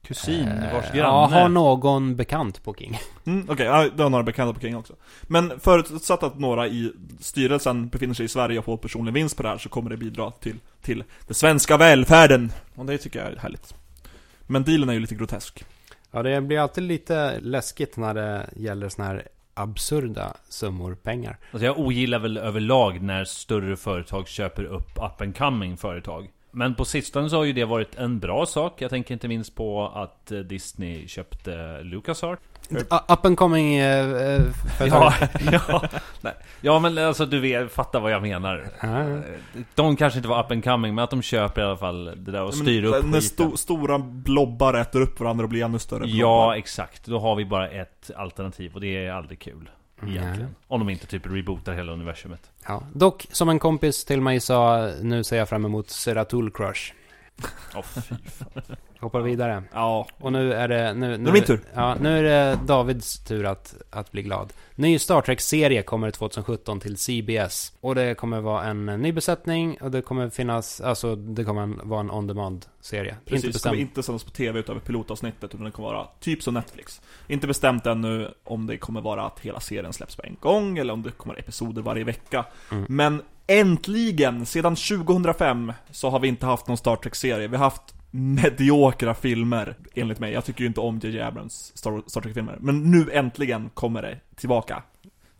Kusin, eh, vars granne. Ja, har någon bekant på King. Mm, Okej, ja, du har några bekanta på King också. Men förutsatt att några i styrelsen befinner sig i Sverige och får personlig vinst på det här så kommer det bidra till, till den svenska välfärden. Och det tycker jag är härligt. Men dealen är ju lite grotesk. Ja, det blir alltid lite läskigt när det gäller såna här absurda summor pengar. Alltså jag ogillar väl överlag när större företag köper upp up and coming företag. Men på sistone så har ju det varit en bra sak. Jag tänker inte minst på att eh, Disney köpte LucasArts. Uh, up and coming eh, eh. Ja, ja, nej. ja, men alltså du vet, fattar vad jag menar. Ja. De kanske inte var up and coming, men att de köper i alla fall det där och styr upp När sto, stora blobbar äter upp varandra och blir ännu större Ja, exakt. Då har vi bara ett alternativ och det är aldrig kul. Egentligen. Om de inte typ rebootar hela universumet. Ja. Dock, som en kompis till mig sa, nu ser jag fram emot Seratul Crush. Åh fy Hoppar vidare. Ja, Och nu är det... Nu, nu, är det min tur. Ja, nu är det Davids tur att, att bli glad. Ny Star Trek-serie kommer 2017 till CBS. Och det kommer vara en ny besättning och det kommer finnas, alltså det kommer vara en on-demand-serie. Inte precis. Det kommer inte sändas på TV utöver pilotavsnittet, utan det kommer vara typ som Netflix. Inte bestämt ännu om det kommer vara att hela serien släpps på en gång, eller om det kommer episoder varje vecka. Mm. Men äntligen, sedan 2005, så har vi inte haft någon Star Trek-serie. Vi har haft mediokra filmer, enligt mig. Jag tycker ju inte om J.J. Abrams Star, Star Trek-filmer. Men nu äntligen kommer det tillbaka.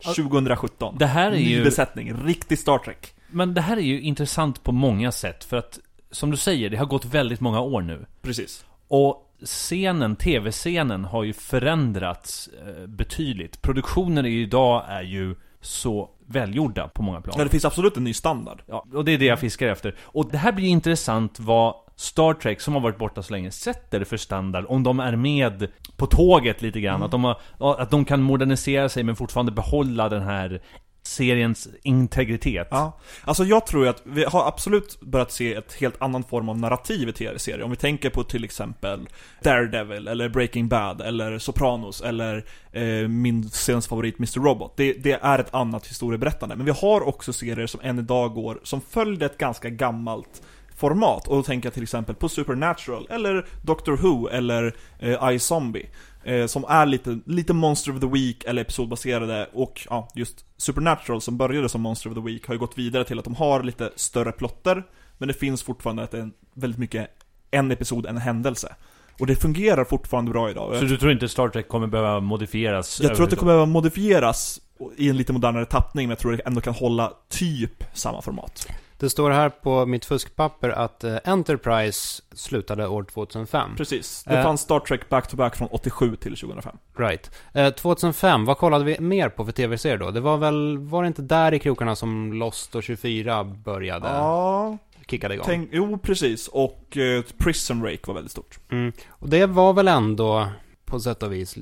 2017. Det här är Ny ju... besättning, riktig Star Trek. Men det här är ju intressant på många sätt, för att som du säger, det har gått väldigt många år nu. Precis. Och scenen, tv-scenen har ju förändrats eh, betydligt. Produktionen idag är ju så välgjorda på många plan. Ja, det finns absolut en ny standard. Ja, och det är det jag fiskar efter. Och det här blir intressant vad Star Trek, som har varit borta så länge, sätter för standard om de är med på tåget lite grann. Att, de har, att de kan modernisera sig men fortfarande behålla den här seriens integritet. Ja, alltså jag tror ju att vi har absolut börjat se ett helt annan form av narrativ i tv-serier. Om vi tänker på till exempel Daredevil, eller Breaking Bad, eller Sopranos, eller eh, min senaste favorit Mr. Robot. Det, det är ett annat historieberättande. Men vi har också serier som än idag går, som följer ett ganska gammalt format. Och då tänker jag till exempel på Supernatural, eller Doctor Who, eller eh, iZombie. Eh, som är lite, lite Monster of the Week eller episodbaserade och ja, just Supernatural som började som Monster of the Week har ju gått vidare till att de har lite större plotter Men det finns fortfarande att det är väldigt mycket en episod, en händelse Och det fungerar fortfarande bra idag. Så du tror inte Star Trek kommer behöva modifieras? Jag tror att det kommer behöva modifieras i en lite modernare tappning, men jag tror att det ändå kan hålla typ samma format. Det står här på mitt fuskpapper att eh, Enterprise slutade år 2005. Precis. Det Eh. fanns Star Trek back-to-back från 87 till 2005. Right. Eh, 2005, vad kollade vi mer på för tv-serier då? Det var väl, var det inte där i krokarna som Lost och 24 började? Ja, Kickade igång? tänk, jo precis. Och eh, Prison Break var väldigt stort. Mm. Och det var väl ändå, på sätt och vis,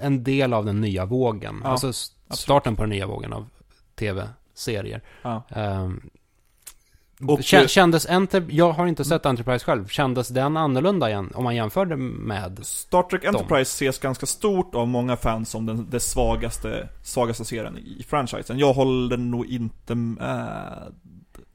en del av den nya vågen. Ja, alltså starten på den nya vågen av tv-serier. Ja. Ehm, Och, eh, kändes Enter... Jag har inte sett Enterprise själv. Kändes den annorlunda igen, om man jämförde med... Star Trek Enterprise ses ganska stort av många fans som den, den svagaste, svagaste serien i franchisen. Jag håller nog inte med...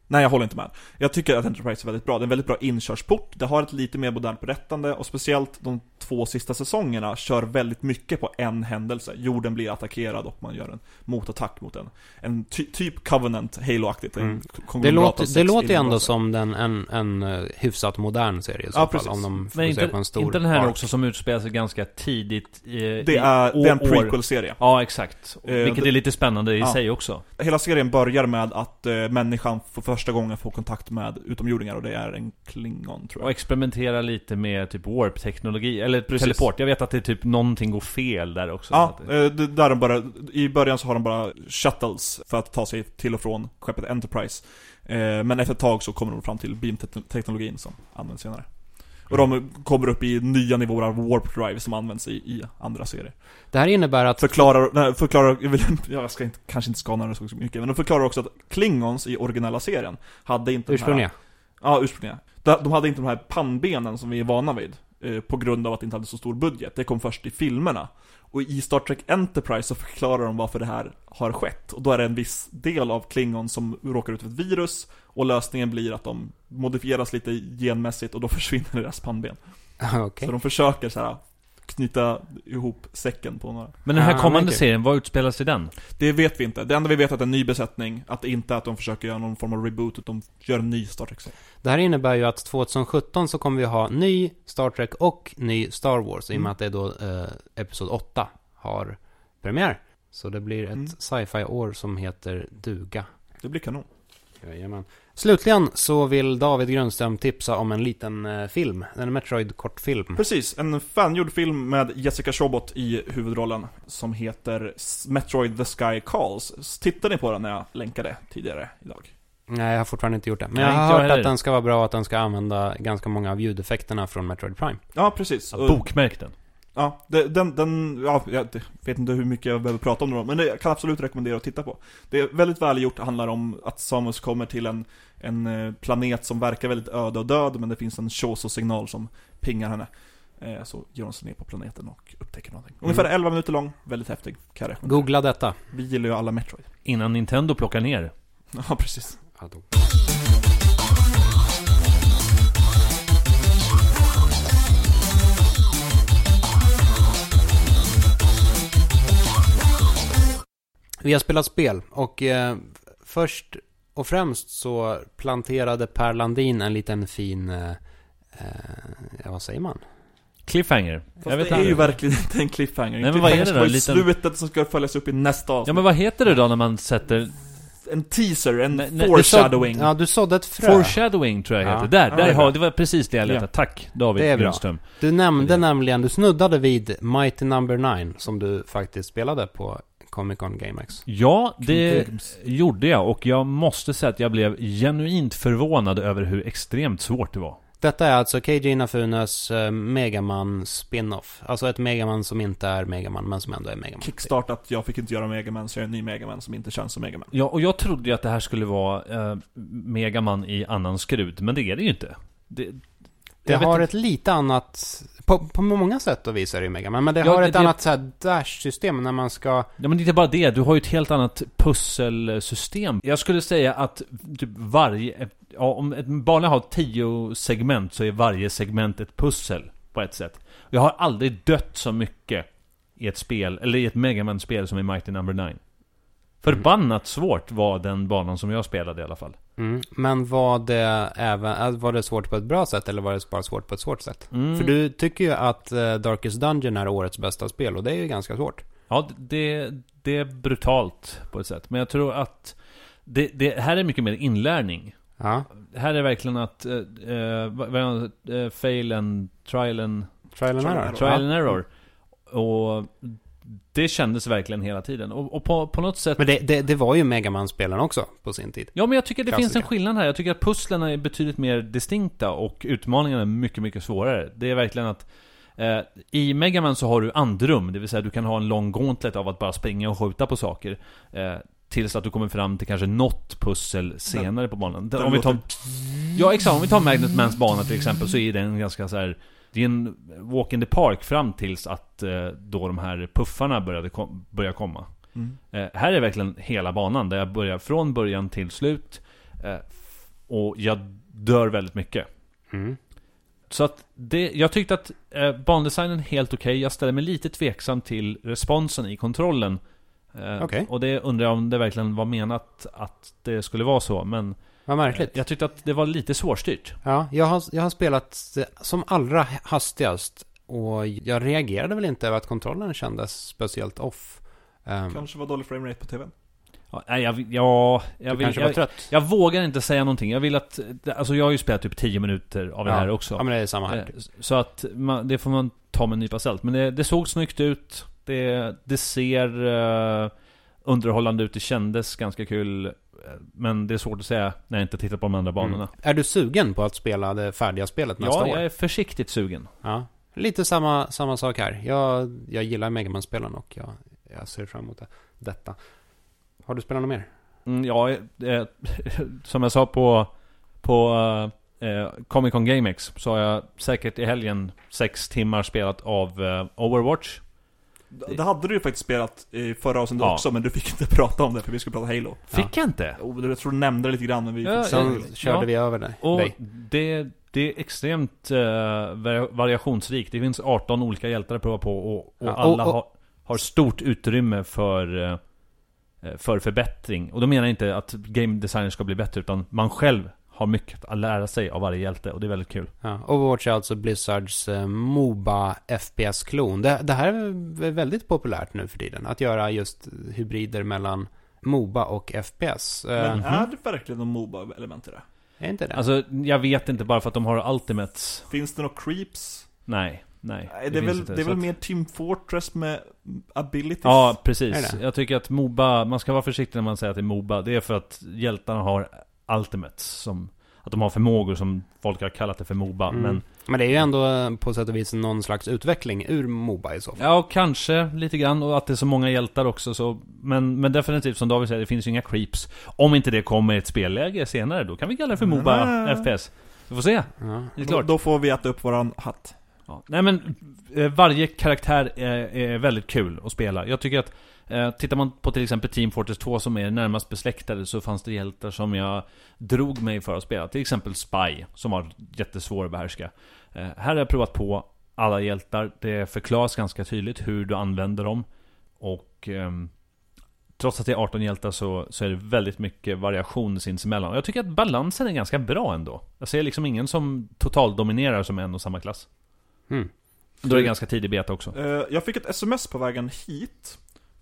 Nej, jag håller inte med. Jag tycker att Enterprise är väldigt bra. Det är en väldigt bra inkörsport. Det har ett lite mer modernt berättande och speciellt de två sista säsongerna kör väldigt mycket på en händelse. Jorden blir attackerad och man gör en motattack mot en, en ty, typ Covenant, Halo-aktigt. Mm. Det låter, det låter ju ändå som den, en, en eh, hyfsat modern serie i så Ja, fall. precis. Om de Men inte, på en stor inte den här ark. också som utspelar sig ganska tidigt i, Det i är, å- det är en prequel-serie. Ja, exakt. Eh, Vilket det- är lite spännande i Ja. sig också. Hela serien börjar med att eh, människan för första gången får kontakt med utomjordingar och det är en klingon tror Och jag. experimentera lite med typ warp-teknologi, eller Precis. teleport. Jag vet att det är typ någonting går fel där också. Ja, det- eh, där de bara, i början så har de bara shuttles för att ta sig till och från skeppet Enterprise. Eh, men efter ett tag så kommer de fram till beam-teknologin som används senare. Och de kommer upp i nya nivåer av warp drive som används i, i andra serier. Det här innebär att... Förklarar, nej, förklarar, jag, vill, jag ska inte, kanske inte skana det så mycket, men de förklarar också att Klingons i originella serien hade inte den här- Ursprungliga. Ja, ursprungliga. De de hade inte de här pannbenen som vi är vana vid. eh, På grund av att de inte hade så stor budget. Det kom först i filmerna. Och i Star Trek Enterprise så förklarar de varför det här har skett. Och då är det en viss del av Klingon som råkar ut för ett virus. Och lösningen blir att de modifieras lite genmässigt och då försvinner deras pannben. Okej. Så de försöker så här knyta ihop säcken på några. Men den här Ah, kommande märker. serien, vad utspelar sig den? Det vet vi inte. Det enda vi vet är att det är en ny besättning. Att det inte är att de försöker göra någon form av reboot, utan de gör en ny Star Trek-serie. Det här innebär ju att 2017 så kommer vi ha ny Star Trek och ny Star Wars. I och Mm. med att det är då eh, Episod 8 har premiär. Så det blir ett Mm. sci-fi-år som heter duga. Det blir kanon. Jajamän. Slutligen så vill David Grönström tipsa om en liten eh, film. En Metroid-kortfilm. Precis, en fangjord film med Jessica Chobot i huvudrollen som heter Metroid The Sky Calls. Tittade ni på den när jag länkade tidigare idag? Nej, jag har fortfarande inte gjort det. Men jag har hört att den ska vara bra och att den ska använda ganska många av ljudeffekterna från Metroid Prime. Ja, precis. Ja, Bokmärk den. Ja, det- den, den, ja, jag vet inte hur mycket jag behöver prata om då, men det jag kan absolut rekommendera att titta på. Det är väldigt välgjort, det handlar om att Samus kommer till en, en eh, planet som verkar väldigt öde och död, men det finns en Shoso-signal som pingar henne. Eh, Så ger hon sig ner på planeten och upptäcker någonting. Ungefär 11 minuter lång, väldigt häftig, kan. Googla detta. Vi gillar ju alla Metroid. Innan Nintendo plockar ner. Ja, precis. Ja, då. Vi har spelat spel och eh, först och främst så planterade Per Landin en liten fin, eh, eh, ja vad säger man? Cliffhanger. Fast jag vet det är inte. ju verkligen inte en cliffhanger. Nej, men vad är det då? Liten- slutet som ska följas upp i nästa avsnitt. Ja men vad heter det då när man sätter... En teaser, en Nej, nej, Du foreshadowing. Ja, du sådde ett frö. Foreshadowing tror jag Ja. heter. Där, Ja, där har, bra. det var precis det jag letade. Ja. Tack David Det är bra. Grundström. Du nämnde nämligen, du snuddade vid Mighty Number 9 som du faktiskt spelade på Comic Con GameX. Ja, det Games. gjorde jag och jag måste säga att jag blev genuint förvånad över hur extremt svårt det var. Detta är alltså KJ Inafunas uh, Megaman spin-off. Alltså ett Megaman som inte är Megaman, men som ändå är Megaman. Kickstartat, jag fick inte göra Megaman, så jag är en ny Megaman som inte känns som Megaman. Ja, och jag trodde ju att det här skulle vara eh, Megaman i annan skrud, men det är det ju inte. Det, Det har inte- ett lite annat... På, på många sätt och vis är det ju Megaman, men det Ja, har det- ett det- annat så dash-system när man ska... Ja men det är inte bara det, du har ju ett helt annat pusselsystem. Jag skulle säga att typ varje, ja om ett vanligt har tio segment så är varje segment ett pussel på ett sätt. Jag har aldrig dött så mycket i ett spel, eller i ett Megaman-spel som i Mighty Number 9. Förbannat svårt var den banan som jag spelade i alla fall. Mm. Men var det även... äh, Var det svårt på ett bra sätt eller var det bara svårt på ett svårt sätt? Mm. För du tycker ju att eh, Darkest Dungeon är årets bästa spel och det är ju ganska svårt. Ja, det, det är brutalt på ett sätt. Men jag tror att det, det här är mycket mer inlärning. Ja. Här är verkligen att, eh, eh, fail and trial and Trial and error. Trial and error. Och det kändes verkligen hela tiden. Och, och på, på något sätt... Men det, det, det var ju Megaman-spelen också på sin tid. Ja, men jag tycker det finns en Klassiker. skillnad här. Jag tycker att pusslen är betydligt mer distinkta och utmaningarna är mycket, mycket svårare. Det är verkligen att eh, i Megaman så har du andrum, det vill säga du kan ha en lång gauntlet av att bara springa och skjuta på saker. Eh, tills att du kommer fram till kanske något pussel senare på banan. Den om vi tar, låter- ja, exakt. Om vi tar Magnet Mans bana till exempel så är den ganska så här. Det är en walk in the park fram tills att eh, då de här puffarna började kom, börja komma. Mm. Eh, här är verkligen hela banan, där jag börjar från början till slut. Eh, och jag dör väldigt mycket. Mm. Så att det, jag tyckte att eh, bandesignen är helt okej. Jag ställer mig lite tveksam till responsen i kontrollen. Eh, Okej. Och det undrar jag om det verkligen var menat att det skulle vara så. Men Vad märkligt. jag tyckte att det var lite svårstyrt. Ja, jag har, jag har spelat som allra hastigast och jag reagerade väl inte över att kontrollen kändes speciellt off. Um, Kanske var dålig framerate på TVn. Ja, nej, jag, ja, jag, du vill, kanske var jag, trött? jag vågar inte säga någonting. Jag vill att... Alltså jag har ju spelat typ 10 minuter av det här också. Ja, men det är samma här. Eh, Så att man, det får man ta med en nypa salt. Men det, det såg snyggt ut. Det, det ser uh, underhållande ut. Det kändes ganska kul. Eh, Men det är svårt att säga när jag inte tittar på de andra banorna. Mm. Är du sugen på att spela det färdiga spelet nästa Ja, år? jag är försiktigt sugen. Ja, lite samma, samma sak här. Jag, jag gillar Megaman-spelen och jag, jag ser fram emot det, detta. Har du spelat något mer? Mm, ja, eh, som jag sa på, på eh, Comic Con GameX så har jag säkert i helgen sex timmar spelat av eh, Overwatch. Det hade du ju faktiskt spelat i förra avsnittet Ja. också, men du fick inte prata om det för vi skulle prata Halo. Fick jag inte? Och jag tror du nämnde det lite grann, men vi Ja, Sen körde ja. vi över dig. Och det, det är extremt eh, vari- variationsrikt. Det finns 18 olika hjältar att prova på och, och Ja, och- alla och- har, har stort utrymme för, eh, eh, för förbättring. Och då menar jag inte att game designer ska bli bättre, utan man själv har mycket att lära sig av varje hjälte och det är väldigt kul. Ja, Overwatch är alltså Blizzards eh, Moba FPS-klon. Det, det här är väldigt populärt nu för tiden. Att göra just hybrider mellan Moba och FPS. Eh, Men Mhm. är det verkligen någon Moba-element i det? är inte det? Alltså, jag vet inte bara för att de har ultimates. Finns det några creeps? Nej, nej. Nej, det, är väl, inte. det är väl att- mer Team Fortress med abilities? Ja, precis. det? Jag tycker att Moba, man ska vara försiktig när man säger att det är Moba. Det är för att hjältarna har ultimates som att de har förmågor som folk har kallat det för Moba. Mm. Men Men det är ju ändå eh, på sätt och vis någon slags utveckling ur Moba i så fall. ja, kanske lite grann. Och att det är så många hjältar också. Så, men, men definitivt som David säger, det finns ju inga creeps. Om inte det kommer i ett spelläge senare, då kan vi kalla det för Moba Nej. FPS. Vi får se. Ja. Det är Då, klart. då får vi äta upp våran hatt. Ja. Nej men, eh, varje karaktär är, är väldigt kul att spela. Jag tycker att, eh, tittar man på till exempel Team Fortress 2 som är närmast besläktade så fanns det hjältar som jag drog mig för att spela. Till exempel Spy, som var jättesvår att behärska. Eh, här har jag provat på alla hjältar. Det förklaras ganska tydligt hur du använder dem. Och ehm, Trots att det är 18 hjältar så, så är det väldigt mycket variation sinsemellan. Och jag tycker att balansen är ganska bra ändå. Jag ser liksom ingen som totaldominerar som en och samma klass. Mm. Då är det ganska tidig beta också. Eh, jag fick ett sms på vägen hit.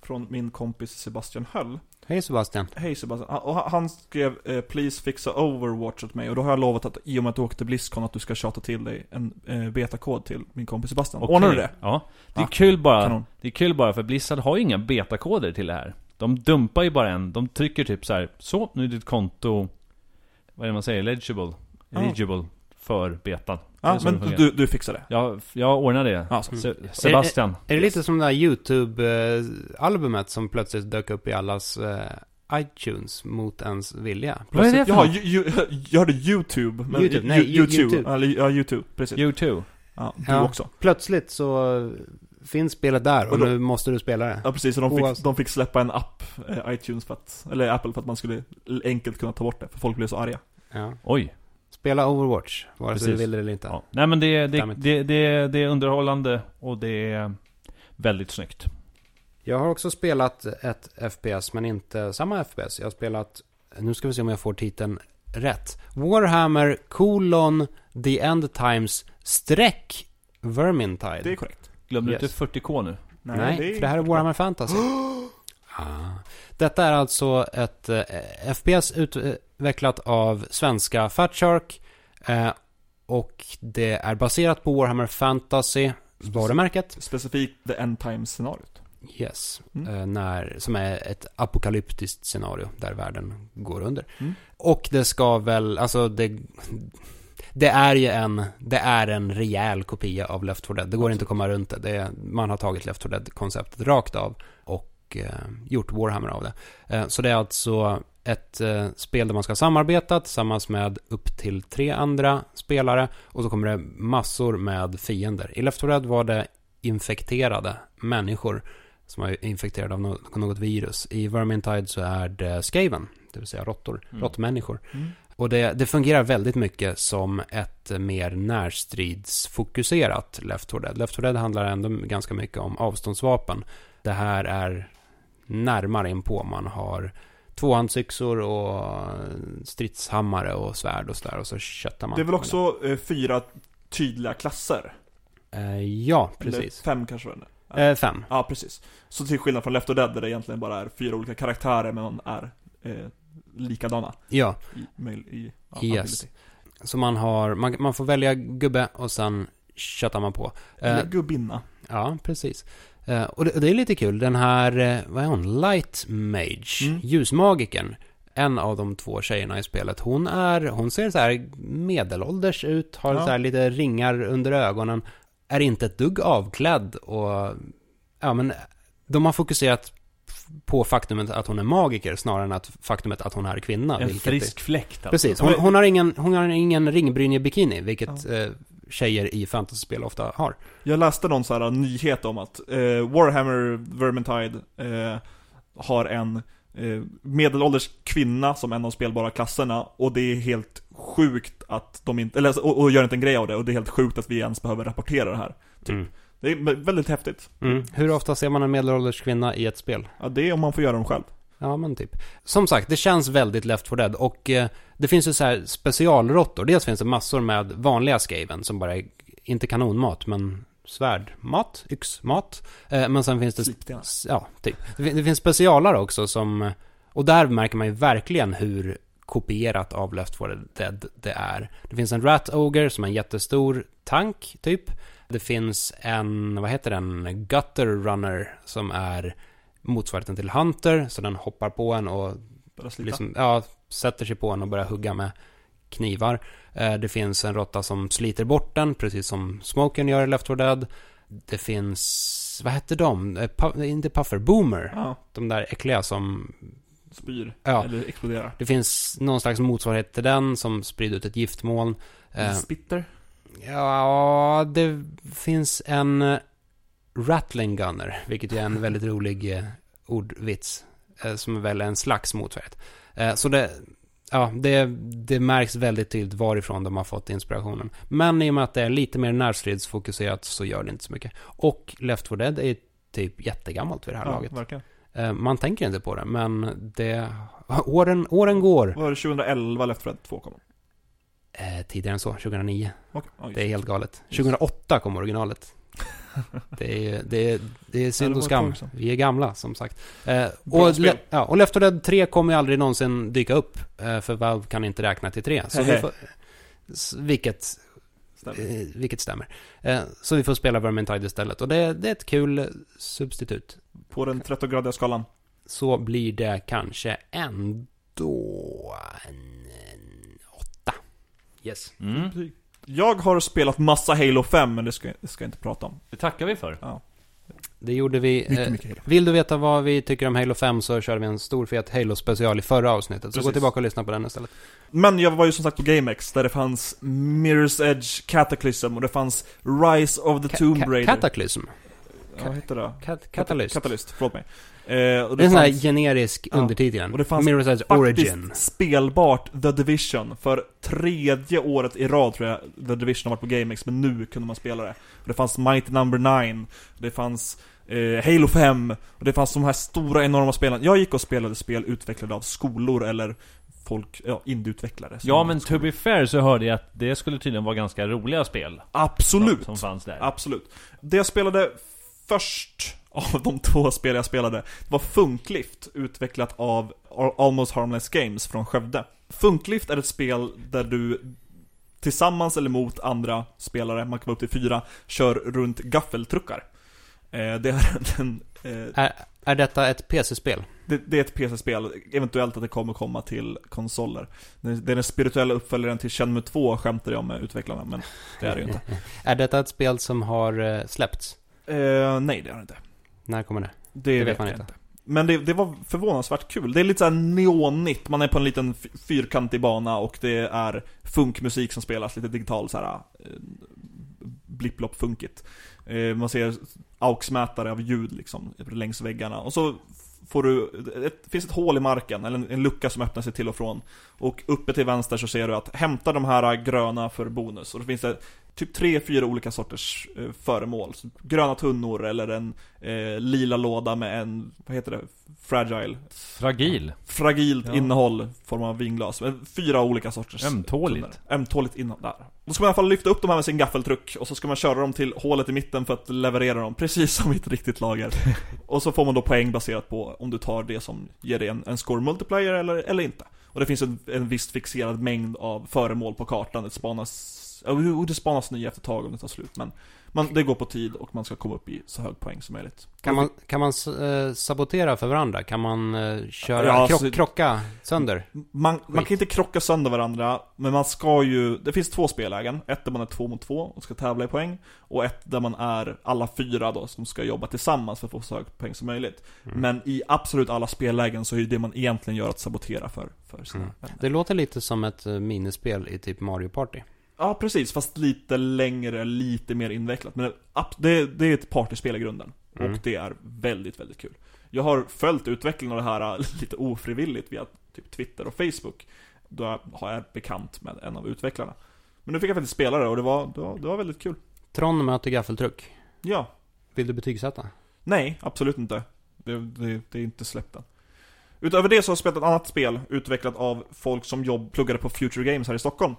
Från min kompis Sebastian Höll. Hej Sebastian. Hej Sebastian. Ah, Och han skrev eh, 'Please fixa Overwatch åt mig' och då har jag lovat att i och med att du åkte Blizzcon att du ska tjata till dig en eh, betakod till min kompis Sebastian. Okej. Ordnar du det? Ja. Det är Ja, kul bara. kanon. Det är kul bara för Blizzard har ju inga betakoder till det här. De dumpar ju bara en. De trycker typ så här. Så, nu är ditt konto... Vad är det man säger? Legible? Eligible för betan. Är Ja, men du, du fixar det. Jag, jag ordnar det. Ja, så. Se- Sebastian. Är det lite som det där YouTube-albumet som plötsligt dök upp i allas eh, iTunes mot ens vilja? Vad är det för Jaha, något? ju, ju, jag hörde YouTube. Men YouTube, nej, ju- YouTube. YouTube. Ja, ja, YouTube. Precis. U2. Ja, du Ja. också. Plötsligt så finns spelet där och, Och då- nu måste du spela det. Ja, precis. Och de fick, de fick släppa en app, eh, iTunes, för att, eller Apple, för att man skulle enkelt kunna ta bort det. För folk blev så arga. Ja. Oj. Spela Overwatch, vare sig du Precis. vill det eller inte. Ja. Nej men det, det, det, det, det är underhållande och det är väldigt snyggt. Jag har också spelat ett FPS, men inte samma FPS. Jag har spelat, nu ska vi se om jag får titeln rätt. Warhammer colon The End Times streck Vermintide. Det är korrekt. Glömde Yes. du inte 40K nu? Nej, det är för det här är Warhammer Fantasy. ah. Detta är alltså ett eh, FPS utvecklat av svenska Fatshark. Eh, och det är baserat på Warhammer Fantasy varumärket. Specifikt The End Times-scenariot. Yes. Mm. Eh, när, som är ett apokalyptiskt scenario där världen går under. Mm. Och det ska väl, alltså det... Det är ju en, det är en rejäl kopia av Left 4 Dead. Det går inte att komma runt det. det är, man har tagit Left 4 Dead-konceptet rakt av och eh, gjort Warhammer av det. Eh, så det är alltså ett eh, spel där man ska samarbeta tillsammans med upp till tre andra spelare och så kommer det massor med fiender. I Left 4 Dead var det infekterade människor som är infekterade av något, något virus. I Vermintide så är det Skaven, det vill säga råttor, Mm. råttmänniskor. Mm. Och det, det fungerar väldigt mycket som ett mer närstridsfokuserat Left 4 Dead. Left 4 Dead handlar ändå ganska mycket om avståndsvapen. Det här är närmare in på. Man har tvåhandsyxor och stridshammare och svärd och sådär och så köttar man. Det är väl också eh, fyra tydliga klasser? Eh, ja, Eller precis. fem kanske var det. Eh, fem. Ja, precis. Så till skillnad från Left 4 Dead där det egentligen bara är fyra olika karaktärer men är eh, likadana Ja, i, i ja, Yes. så man har, man, man får välja gubbe och sen köttar man på. Eh, Eller gubbinna. Ja, precis. Eh, och, det, och det är lite kul, den här, eh, vad är hon? Light Mage, Mm. ljusmagikern. En av de två tjejerna i spelet. Hon är, hon ser så här medelålders ut, har Ja. så här lite ringar under ögonen. Är inte ett dugg avklädd och, ja men, de har fokuserat på faktumet att hon är magiker snarare än att faktumet att hon är kvinna. En frisk fläkt alltså. Precis, hon, hon har ingen, hon har ingen ringbrynje-bikini, vilket eh, tjejer i fantasyspel ofta har. Jag läste någon sån här nyhet om att eh, Warhammer Vermintide eh, har en eh, medelålders kvinna som en av spelbara klasserna och det är helt sjukt att de inte, eller och, och gör inte en grej av det och det är helt sjukt att vi ens behöver rapportera det här. Mm. Det är väldigt häftigt. Mm. Hur ofta ser man en medelålders kvinna i ett spel? Ja, det är om man får göra dem själv. Ja, men typ. Som sagt, det känns väldigt Left 4 Dead och eh, det finns ju så här specialråttor. Dels finns det massor med vanliga skaven som bara är, inte kanonmat, men svärdmat, yxmat. Eh, men sen finns det, ja, typ. Det, det finns specialare också som, och där märker man ju verkligen hur kopierat av Left 4 Dead det är. Det finns en Rat Ogre som är en jättestor tank, typ. Det finns en, vad heter den, Gutter Runner som är motsvarigheten till Hunter, så den hoppar på en och liksom, ja, sätter sig på en och börjar hugga med knivar. Eh, det finns en råtta som sliter bort den, precis som Smoken gör i Left 4 Dead. Det finns, vad hette de? Eh, pu- inte Puffer, Boomer. Ja, De där äckliga som, spyr. Ja. Eller exploderar. det finns någon slags motsvarighet till den som sprider ut ett giftmoln. Eh, Spitter. Ja, det finns en Rattling Gunner, vilket är en väldigt rolig eh, ordvits. Eh, som är väl en slags motsvarighet. Eh, så det, ja, det, det märks väldigt tydligt varifrån de har fått inspirationen. Men i och med att det är lite mer närstridsfokuserat så gör det inte så mycket. Och Left 4 Dead är typ jättegammalt vid det här Ja, laget. verkligen. Man tänker inte på det, men det, åren, åren går. Var det 2011 Left 4 Dead 2 kom? Eh, tidigare än så, 2009. Okej, ja, just Det är helt galet. Just. 2008 kom originalet. Det är, det är, det är synd och skam. Vi är gamla, som sagt. Eh, och. Le- ja, och Left 4 Dead 3 kommer ju aldrig någonsin dyka upp. Eh, för Valve kan inte räkna till 3. Så vi får, vilket, Stämmer. eh, vilket stämmer. Eh, så vi får spela Vermintide istället. Och det, det är ett kul eh, substitut. På den 13-gradiga skalan. Så blir det kanske ändå en, en åtta. Yes. Mm. Jag har spelat massa Halo 5, men det ska, det ska jag inte prata om. Det tackar vi för. Det gjorde vi. Mycket, eh, mycket Halo. Vill du veta vad vi tycker om Halo 5 så körde vi en stor fet Halo-special i förra avsnittet. Så gå Precis. tillbaka och lyssna på den istället. Men jag var ju som sagt på GameX, där det fanns Mirror's Edge Cataclysm och det fanns Rise of the Ka- Tomb Raider. Cataclysm. Vad heter det? Kat- Katalyst. Katalyst, förlåt mig. Eh, och Det är det en sån här generisk Ja. undertitel. Och det fanns Mirror's Edge faktiskt Origin. spelbart The Division. För tredje året i rad tror jag The Division har varit på GameX, men nu kunde man spela det. Och det fanns Mighty Number 9, det fanns eh, Halo 5, och det fanns de här stora enorma spelen. Jag gick och spelade spel utvecklade av skolor eller folk, ja, indieutvecklare. Ja men to be fair så hörde jag att det skulle tydligen vara ganska roliga spel. Absolut! Som, som fanns där. Absolut. Det jag spelade först av de två spel jag spelade var Funklift, utvecklat av Al- Almost Harmless Games från Skövde. Funklift är ett spel där du tillsammans eller mot andra spelare, man kan vara upp till fyra, kör runt gaffeltruckar. Eh, det är en, eh, Är, är detta ett PC-spel? det, det är ett PC-spel, eventuellt att det kommer komma till konsoler. Det är den spirituella uppföljaren till Shenmue 2 skämtade jag med utvecklarna, men det är det ju inte. Är detta ett spel som har eh, släppts? Eh, nej, det är det inte. När kommer det? Det, vet vet man inte. inte. Men det, det var förvånansvärt kul. Det är lite såhär neonigt, man är på en liten fyrkantig bana och det är funkmusik som spelas, lite digital såhär eh, blipplopp-funkigt. Eh, man ser AUX-mätare av ljud liksom längs väggarna. Och så får du, det finns ett hål i marken, eller en, en lucka som öppnar sig till och från. Och uppe till vänster så ser du att hämta de här gröna för bonus. Och då finns det typ tre, fyra olika sorters eh, föremål. Så gröna tunnor eller en eh, lila låda med en, vad heter det, fragile, Fragil. fragilt Ja. innehåll, form av vinglas. Men Fyra olika sorters Ömtåligt. Ömtåligt innehåll, där. Då ska man i alla fall lyfta upp de här med sin gaffeltruck och så ska man köra dem till hålet i mitten för att leverera dem, precis som i ett riktigt lager. och så får man då poäng baserat på om du tar det som ger dig en, en score multiplier eller, eller inte. Och det finns en, en viss fixerad mängd av föremål på kartan, det spanas Jo, det spanas nya efter ett tag om det tar slut, men man, det går på tid och man ska komma upp i så hög poäng som möjligt. Kan man, kan man eh, sabotera för varandra? Kan man eh, köra, Ja, krock, så- krocka sönder? Man, man kan inte krocka sönder varandra, men man ska ju... Det finns två spellägen. Ett där man är två mot två och ska tävla i poäng. Och ett där man är alla fyra då, som ska jobba tillsammans för att få så hög poäng som möjligt. Mm. Men i absolut alla spellägen så är ju det man egentligen gör att sabotera för, för sina Mm. Det låter lite som ett eh, minispel i typ Mario Party. Ja, precis. Fast lite längre, lite mer invecklat. Men det, det är ett partyspel i grunden. Mm. Och det är väldigt, väldigt kul. Jag har följt utvecklingen av det här äh, lite ofrivilligt via typ Twitter och Facebook. Då har jag bekant med en av utvecklarna. Men nu fick jag faktiskt spela det och det var, det var, det var väldigt kul. Tron möter gaffeltruck. Ja. Vill du betygsätta? Nej, absolut inte. Det, det, det är inte släppt än. Utöver det så har jag spelat ett annat spel utvecklat av folk som jobb, pluggade på Future Games här i Stockholm.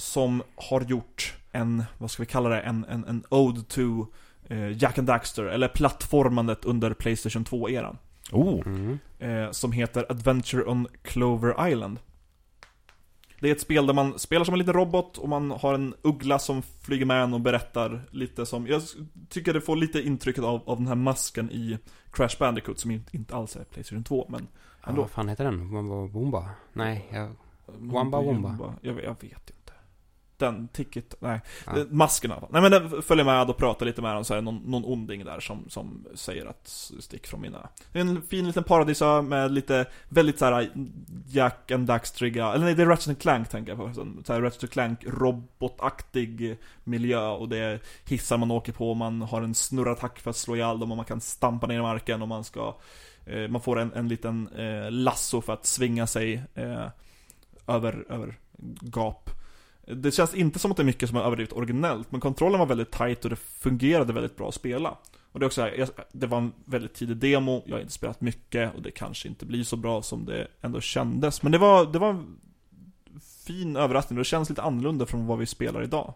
Som har gjort en, vad ska vi kalla det, en, en, en ode to eh, Jack and Daxter, eller plattformandet under Playstation 2-eran. Oh. Mm. Eh, som heter Adventure on Clover Island. Det är ett spel där man spelar som en liten robot och man har en uggla som flyger med en och berättar lite som, jag tycker det får lite intrycket av, av den här masken i Crash Bandicoot som inte, inte alls är Playstation 2, men Ja, ändå. vad fan heter den? Bomba- Bomba? Nej, jag... Wamba Wumba. Jag, vet- jag vet inte. Den, Ticket, nej. Ja. Masken. Nej men den följer med och pratar lite med dem så är det någon, någon onding där som, som säger att stick från mina... Det är en fin liten paradisö med lite, väldigt såhär Jack and Daxtriga, eller nej det är Ratchet Clank tänker jag på. Så här Ratchet Clank robotaktig miljö och det är hissar man åker på, man har en snurrattack för att slå ihjäl dem och man kan stampa ner i marken och man ska eh, Man får en, en liten eh, lasso för att svinga sig eh, över, över gap. Det känns inte som att det är mycket som är överdrivet originellt, men kontrollen var väldigt tight och det fungerade väldigt bra att spela. Och det är också här, det var en väldigt tidig demo, jag har inte spelat mycket och det kanske inte blir så bra som det ändå kändes. Men det var, det var en fin överraskning och det känns lite annorlunda från vad vi spelar idag.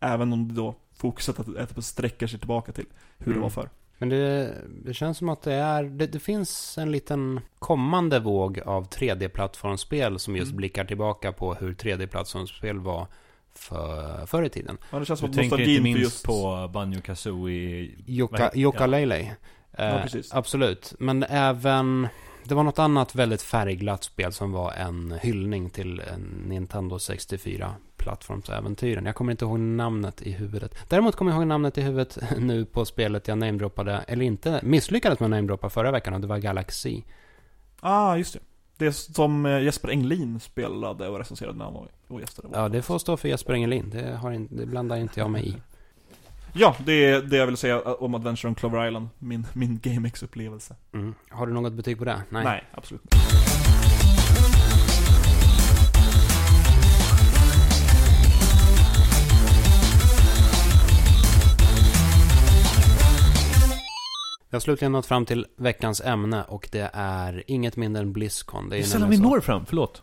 Även om det då fokuset att att det sträcker sig tillbaka till hur det Mm. var förr. Men det, det känns som att det är, det, det finns en liten kommande våg av 3D-plattformsspel som just Mm. blickar tillbaka på hur 3D-plattformsspel var för, förr i tiden. Ja, det känns som Du tänker inte minst just... på Banjo Kazooie Yooka, Ja. Yooka Lele. Ja, precis. Absolut. Men även, det var något annat väldigt färgglatt spel som var en hyllning till en Nintendo 64 plattformsäventyren. Jag kommer inte ihåg namnet i huvudet. Däremot kommer jag ihåg namnet i huvudet nu på spelet jag namedroppade, eller inte, misslyckades med att namedroppa förra veckan och det var Galaxy. Ah, just det. Det som eh, Jesper Englin spelade och recenserade när han var och gästade. Ja, det får stå för Jesper Engelin. Det, har in, det blandar inte jag mig i. Ja, det är det jag vill säga om Adventure on Clover Island. Min, min GameX-upplevelse. Mm. Har du något betyg på det? Nej. Nej, absolut inte. Jag har slutligen nått fram till veckans ämne och det är inget mindre än Blizzcon. Det Det är är ju sällan vi så- når fram, förlåt.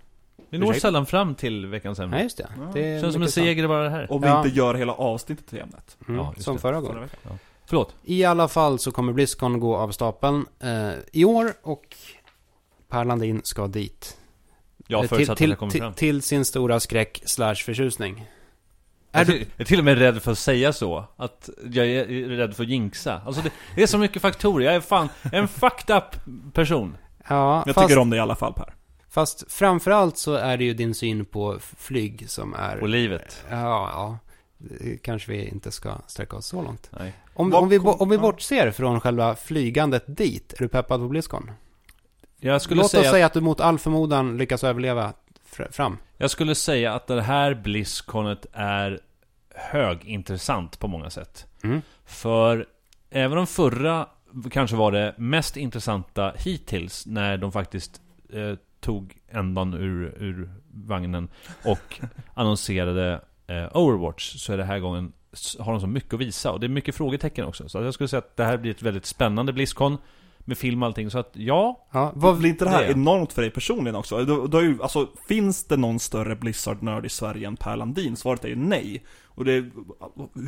Vi når Ursäkta? sällan fram till veckans ämne. Nej, just det. Ja. det är Känns som en seger bara det här. Om vi Ja. inte gör hela avsnittet till ämnet. Mm, Ja, just som det. förra Förra gången. veckan. Förlåt. I alla fall så kommer Blizzcon gå av stapeln eh, i år och Per Landin ska dit. Jag Eh, förutsatt till, att jag kommer till, fram. till sin stora skräck slash förtjusning. Är Jag du, är, jag är till och med rädd för att säga så. Att jag är rädd för att jinxa. Alltså det, det är så mycket faktorer. Jag är fan en fucked up person. ja, Jag fast, tycker om det i alla fall Per. Fast framförallt så är det ju din syn på flyg som är... Och livet. Ja, ja. Kanske vi inte ska sträcka oss så långt. Nej. Om, om, vi, om vi bortser från själva flygandet dit, är du peppad på Blizzcon? Jag skulle, Låt säga, oss säga att du mot all förmodan lyckas överleva fr- fram. jag skulle säga att det här Blizzconet är högintressant på många sätt. Mm. För även om förra kanske var det mest intressanta hittills när de faktiskt eh, tog ändan ur, ur vagnen och annonserade eh, Overwatch så är det här gången har de så mycket att visa och det är mycket frågetecken också. Så jag skulle säga att det här blir ett väldigt spännande Blizzcon med film och allting. Så att ja, Ja, Vad blir inte det här det? enormt för dig personligen också? Du, du har ju, alltså, finns det någon större Blizzard-nörd i Sverige än Per Landin? Svaret är ju nej. Och det,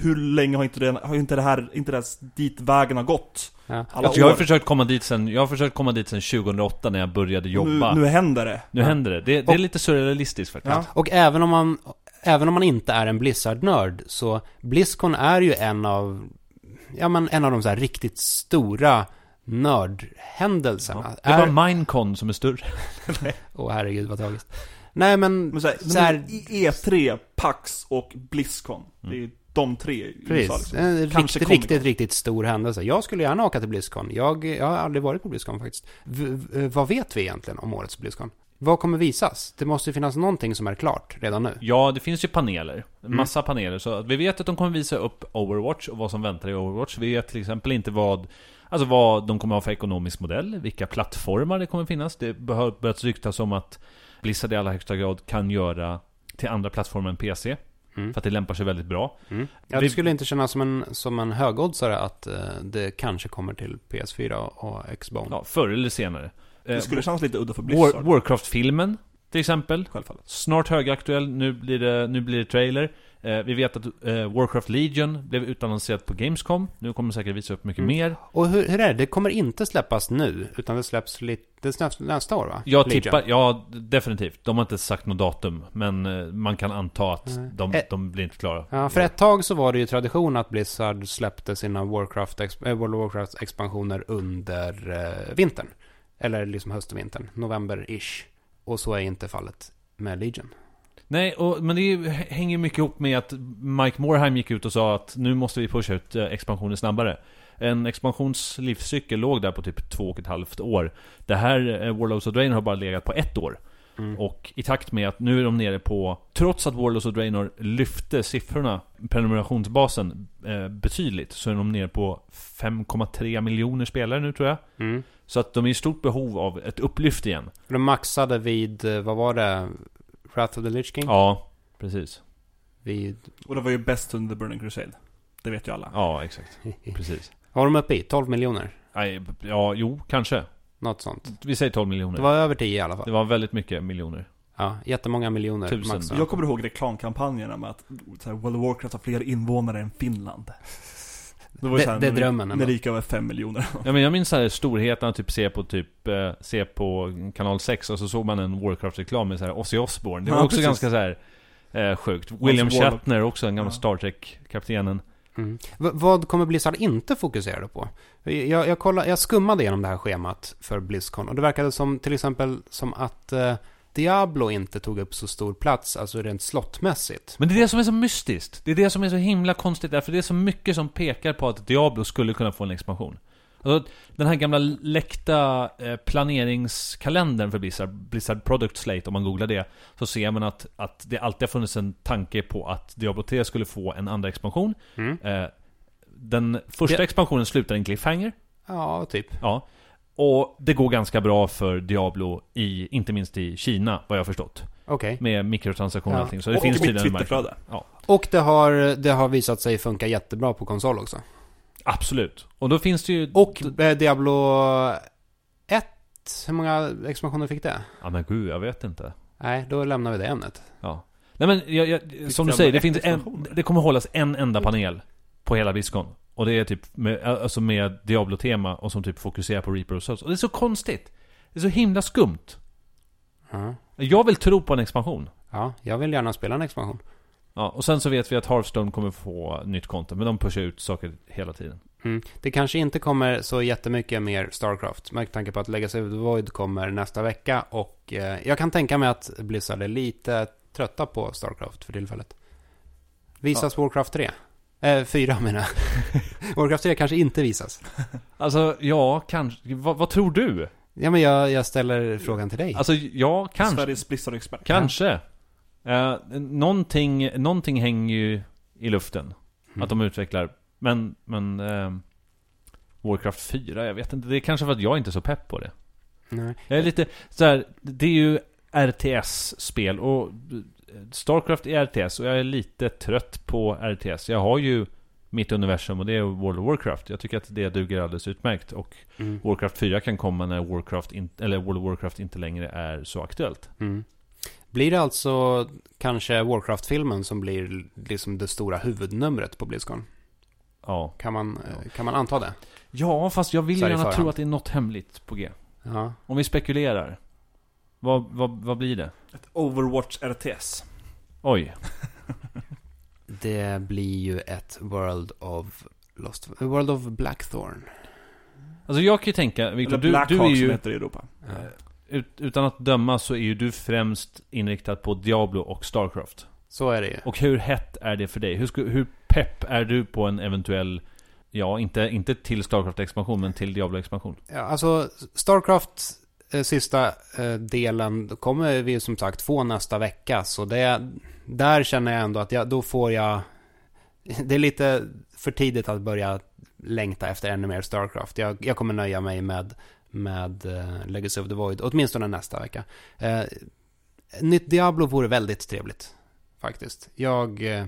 hur länge har inte det, har inte det här, inte det här dit vägen har gått? ja. Alltså, jag har försökt komma dit sen, jag har försökt komma dit sen 2008 när jag började jobba. Nu, Nu, nu händer det. Ja. händer det. Det, det är lite surrealistiskt faktiskt. Ja. Och även om man, även om man inte är en Blizzard-nörd, så Blizzcon är ju en av, ja men en av de så här riktigt stora nördhändelserna. Ja. Det är är, bara Minecon som är större. Åh herregud vad tragiskt. Nej men, Men så här, så här, i E3, PAX och Blizzcon. Det är de tre i USA precis. liksom. En Kanske riktigt, Comic-Con. riktigt, riktigt stor händelse. Jag skulle gärna åka till Blizzcon. Jag, jag har aldrig varit på Blizzcon faktiskt. V, v, vad vet vi egentligen om årets Blizzcon? Vad kommer visas? Det måste ju finnas någonting som är klart redan nu. Ja, det finns ju paneler. Mm. massa paneler. Så att vi vet att de kommer visa upp Overwatch och vad som väntar i Overwatch. Vi vet till exempel inte vad Alltså vad de kommer ha för ekonomisk modell, vilka plattformar det kommer finnas. Det har börjat ryktas om att Blizzard i allra högsta grad kan göra till andra plattformar än PC. Mm. För att det lämpar sig väldigt bra. Mm. Ja, det skulle inte kännas som en, som en högoddsare att eh, det kanske kommer till PS4 och Xbone. Ja, förr eller senare. Det Eh, skulle kännas lite udda för Blizzard. War, Warcraft-filmen, till exempel. Självfallet. Snart högaktuell, nu blir det, nu blir det trailer. Eh, vi vet att eh, Warcraft Legion blev utannonserat på Gamescom. Nu kommer säkert visa upp mycket Mm. mer. Och hur, hur är det? Det kommer inte släppas nu, utan det släpps lite, det nästa år va? Jag Legion. tippar, ja definitivt. De har inte sagt något datum, men eh, man kan anta att Nej. de, de blir inte klara. Ja, för ett tag så var det ju tradition att Blizzard släppte sina Warcraft, World of Warcraft-expansioner under eh, vintern. Eller liksom höst och vintern, november-ish. Och så är inte fallet med Legion. Nej, och, men det är hänger mycket ihop med att Mike Morheim gick ut och sa att nu måste vi pusha ut eh, expansionen snabbare. En expansions livscykel låg där på typ två och ett halvt år. Det här eh, Warlords of Draenor har bara legat på ett år. Mm. Och i takt med att nu är de nere på, trots att Warlords of Draenor lyfte siffrorna, prenumerationsbasen, eh, betydligt, så är de nere på 5,3 miljoner spelare nu tror jag. Mm. Så att de är i stort behov av ett upplyft igen. De maxade vid, eh, vad var det? Wrath of the Lich King? Ja, precis. Vid, Och det var ju bäst under The Burning Crusade. Det vet ju alla. Ja, exakt. Precis. vad var de uppe i? 12 miljoner? Nej, ja, jo, kanske. Något sånt. Vi säger 12 miljoner. Det var över 10 i alla fall. Det var väldigt mycket miljoner. Ja, jättemånga miljoner. Tusen. maxade. Jag kommer ihåg reklamkampanjerna med att så här, World of Warcraft har fler invånare än Finland. Det, var ju Det- det är drömmen När det gick över 5 miljoner. Ja, men jag minns så här storheten att typ se på typ, eh, se på kanal 6 och så såg man en Warcraft-reklam med så här Ozzy Osbourne. Det var Ja, också precis. ganska så här eh, sjukt. William. Shatner också, en gammal Ja. Star Trek-kaptenen. Mm. Vad kommer Blizzard inte fokusera på? Jag, jag, kollade, jag skummade igenom det här schemat för Blizzcon och det verkade som till exempel som att eh, Diablo inte tog upp så stor plats, alltså rent slottmässigt. Men det är det som är så mystiskt. Det är det som är så himla konstigt, därför det är så mycket som pekar på att Diablo skulle kunna få en expansion. Alltså, den här gamla läckta eh, planeringskalendern för Blizzard, Blizzard Product Slate, om man googlar det, så ser man att, att det alltid har funnits en tanke på att Diablo 3 skulle få en andra expansion. Mm. Eh, den första expansionen slutar i en cliffhanger. Ja, typ. Ja. Och det går ganska bra för Diablo i, inte minst i Kina, vad jag har förstått. Okej. Med mikrotransaktioner och Ja. allting. Så det och finns mitt tydligen en marknad. Twitterflöde. Ja. Och det har, det har visat sig funka jättebra på konsol också. Absolut. Och då finns det ju... Och eh, Diablo 1, hur många expansioner fick det? Ja men gud, jag vet inte. Nej, då lämnar vi det ämnet. Ja. Nej men, jag, jag, som du Diablo säger, det 1 finns en... expansioner. Det kommer hållas en enda panel på hela Blizzcon. Och det är typ med, alltså med Diablo-tema och som typ fokuserar på Reaper of Souls. Och det är så konstigt. Det är så himla skumt. Ja. Jag vill tro på en expansion. ja, jag vill gärna spela en expansion. Ja, och sen så vet vi att Hearthstone kommer få nytt content, men de pushar ut saker hela tiden. Mm. Det kanske inte kommer så jättemycket mer Starcraft, med tanke på att Legacy of the Void kommer nästa vecka och eh, jag kan tänka mig att Blizzard är lite trötta på Starcraft för tillfället. Visas Warcraft 3? Eh, 4 menar jag. Warcraft 3 kanske inte visas. Alltså, ja, kanske. Vad, vad tror du? Ja, men jag, jag ställer frågan till dig. Alltså, ja, kanske. Sveriges Blizzard-expert. Kanske. Eh, någonting, någonting hänger ju i luften. Mm. Att de utvecklar. Men, men... Eh, Warcraft 4, jag vet inte. Det är kanske för att jag inte är så pepp på det. Nej. Jag är lite så här, det är ju RTS-spel och Starcraft är RTS och jag är lite trött på RTS. Jag har ju mitt universum och det är World of Warcraft. Jag tycker att det duger alldeles utmärkt och Mm. Warcraft 4 kan komma när Warcraft in, eller World of Warcraft inte längre är så aktuellt. Mm. Blir det alltså kanske Warcraft-filmen som blir liksom det stora huvudnumret på Blizzcon? Ja. Kan man, eh, kan man anta det? Ja, fast jag vill gärna tro att det är något hemligt på G. Ja. Om vi spekulerar. Vad, vad, vad blir det? Ett Overwatch RTS. Oj. Det blir ju ett World of Lost... World of Blackthorn. Alltså jag kan ju tänka, Victor, Eller du, du är som ju... heter i Europa. Ja. Ut, utan att döma så är ju du främst inriktad på Diablo och Starcraft. Så är det ju. Och hur hett är det för dig? Hur, hur pepp är du på en eventuell... Ja, inte, inte till Starcraft-expansion, men till Diablo-expansion. Ja, alltså, Starcraft, eh, Eh, sista eh, delen, då kommer vi ju som sagt få nästa vecka. Så det, där känner jag ändå att jag, då får jag... Det är lite för tidigt att börja längta efter ännu mer Starcraft. Jag, jag kommer nöja mig med, med eh, Legacy of the Void, åtminstone nästa vecka. Eh, nytt Diablo vore väldigt trevligt, faktiskt. Jag... Eh,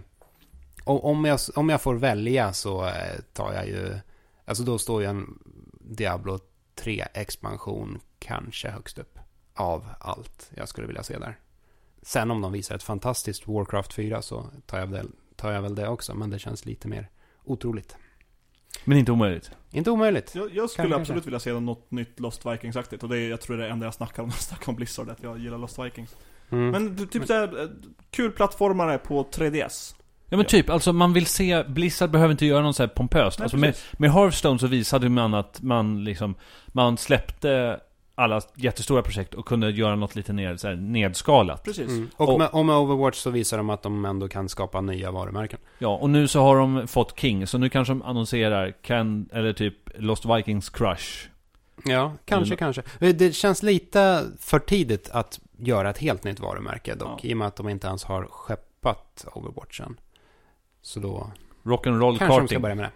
om, jag om jag får välja så tar jag ju... Alltså då står ju en Diablo 3-expansion kanske högst upp av allt jag skulle vilja se där. Sen om de visar ett fantastiskt Warcraft 4 så tar jag, väl, tar jag väl det också, men det känns lite mer otroligt. Men inte omöjligt. Inte omöjligt. Jag, jag skulle Kanske. absolut vilja se något nytt Lost Vikings-aktigt. Och det är, jag tror det är det enda jag snackar om när jag snackar om Blizzard, att jag gillar Lost Vikings. Mm. Men du- typ såhär, eh, kul plattformare på 3DS. Ja men typ, alltså man vill se, Blizzard behöver inte göra något så här pompöst. Nej, alltså med, med Hearthstone så visade man att man liksom, man släppte alla jättestora projekt och kunde göra något lite ner, så här, nedskalat. Precis. Mm. Och, Och- med, och med Overwatch så visar de att de ändå kan skapa nya varumärken. Ja, och nu så har de fått King, så nu kanske de annonserar kan, eller typ Lost Vikings Crush. Ja, kanske, Eller- kanske. Det känns lite för tidigt att göra ett helt nytt varumärke dock. Ja. I och med att de inte ens har skeppat Overwatchen. Så då Rock'n'roll kanske de ska karting. börja med det.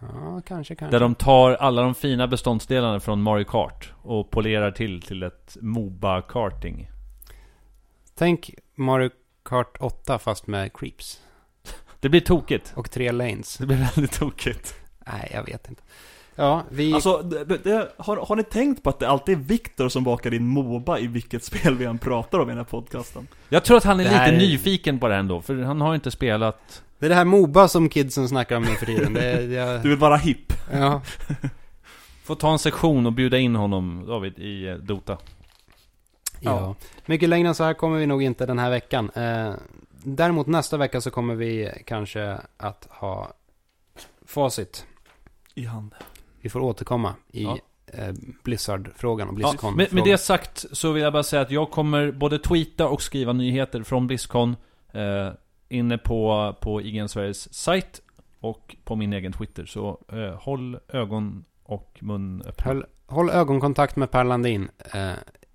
Ja, kanske, kanske. Där de tar alla de fina beståndsdelarna från Mario Kart och polerar till till ett Moba-karting. Tänk Mario Kart 8 fast med creeps. Det blir tokigt. Och tre lanes. Det blir väldigt tokigt. Nej, jag vet inte. Ja, vi... Alltså, det, det, har, har ni tänkt på att det alltid är Viktor som bakar in Moba i vilket spel vi än pratar om i den här podcasten? Jag tror att han är lite här är- nyfiken på det ändå, för han har inte spelat... Det är det här Moba som kidsen snackar om nu för tiden. Det, är- jag, Du vill vara hipp? ja. Får ta en sektion och bjuda in honom, David, i eh, Dota. Ja. Mycket längre än så här kommer vi nog inte den här veckan. Eh, däremot nästa vecka så kommer vi kanske att ha facit. I hand. Vi får återkomma i Ja. eh, Blizzard-frågan och Ja, Blizzcon-frågan. med, med det sagt så vill jag bara säga att jag kommer både tweeta och skriva nyheter från Blizzcon eh, inne på, på IGN Sveriges sajt och på min egen Twitter. Så eh, håll ögon och mun öppna. Håll, håll ögonkontakt med Per Landin eh,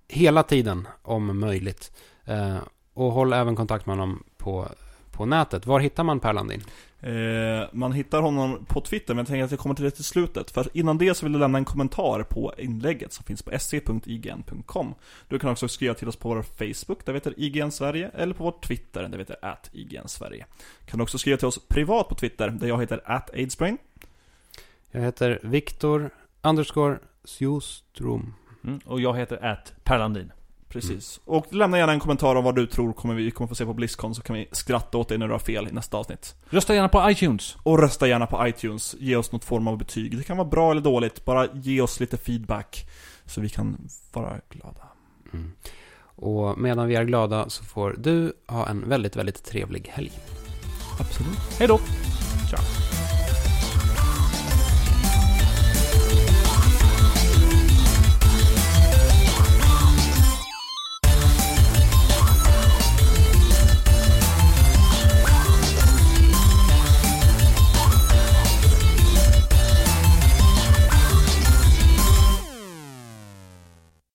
hela tiden om möjligt. Eh, och håll även kontakt med honom på, på nätet. Var hittar man Per Landin? Eh, man hittar honom på Twitter, men jag tänker att jag kommer till det till slutet. För innan det så vill jag lämna en kommentar på inlägget som finns på se.ign.com. Du kan också skriva till oss på vår Facebook, där vi heter IGN Sverige, eller på vår Twitter, där vi heter at IGN Sverige. Kan du också skriva till oss privat på Twitter, där jag heter at aidsbrain. Jag heter Viktor underscore Sjostrom. Mm, och jag heter att Perlandin. Precis. Och lämna gärna en kommentar om vad du tror kommer vi kommer få se på Blizzcon, så kan vi skratta åt dig när du har fel i nästa avsnitt. Rösta gärna på iTunes. Och rösta gärna på iTunes, ge oss något form av betyg. Det kan vara bra eller dåligt, bara ge oss lite feedback. Så vi kan vara glada. Mm. Och medan vi är glada så får du ha en väldigt, väldigt trevlig helg. Absolut. Hej då! Ciao.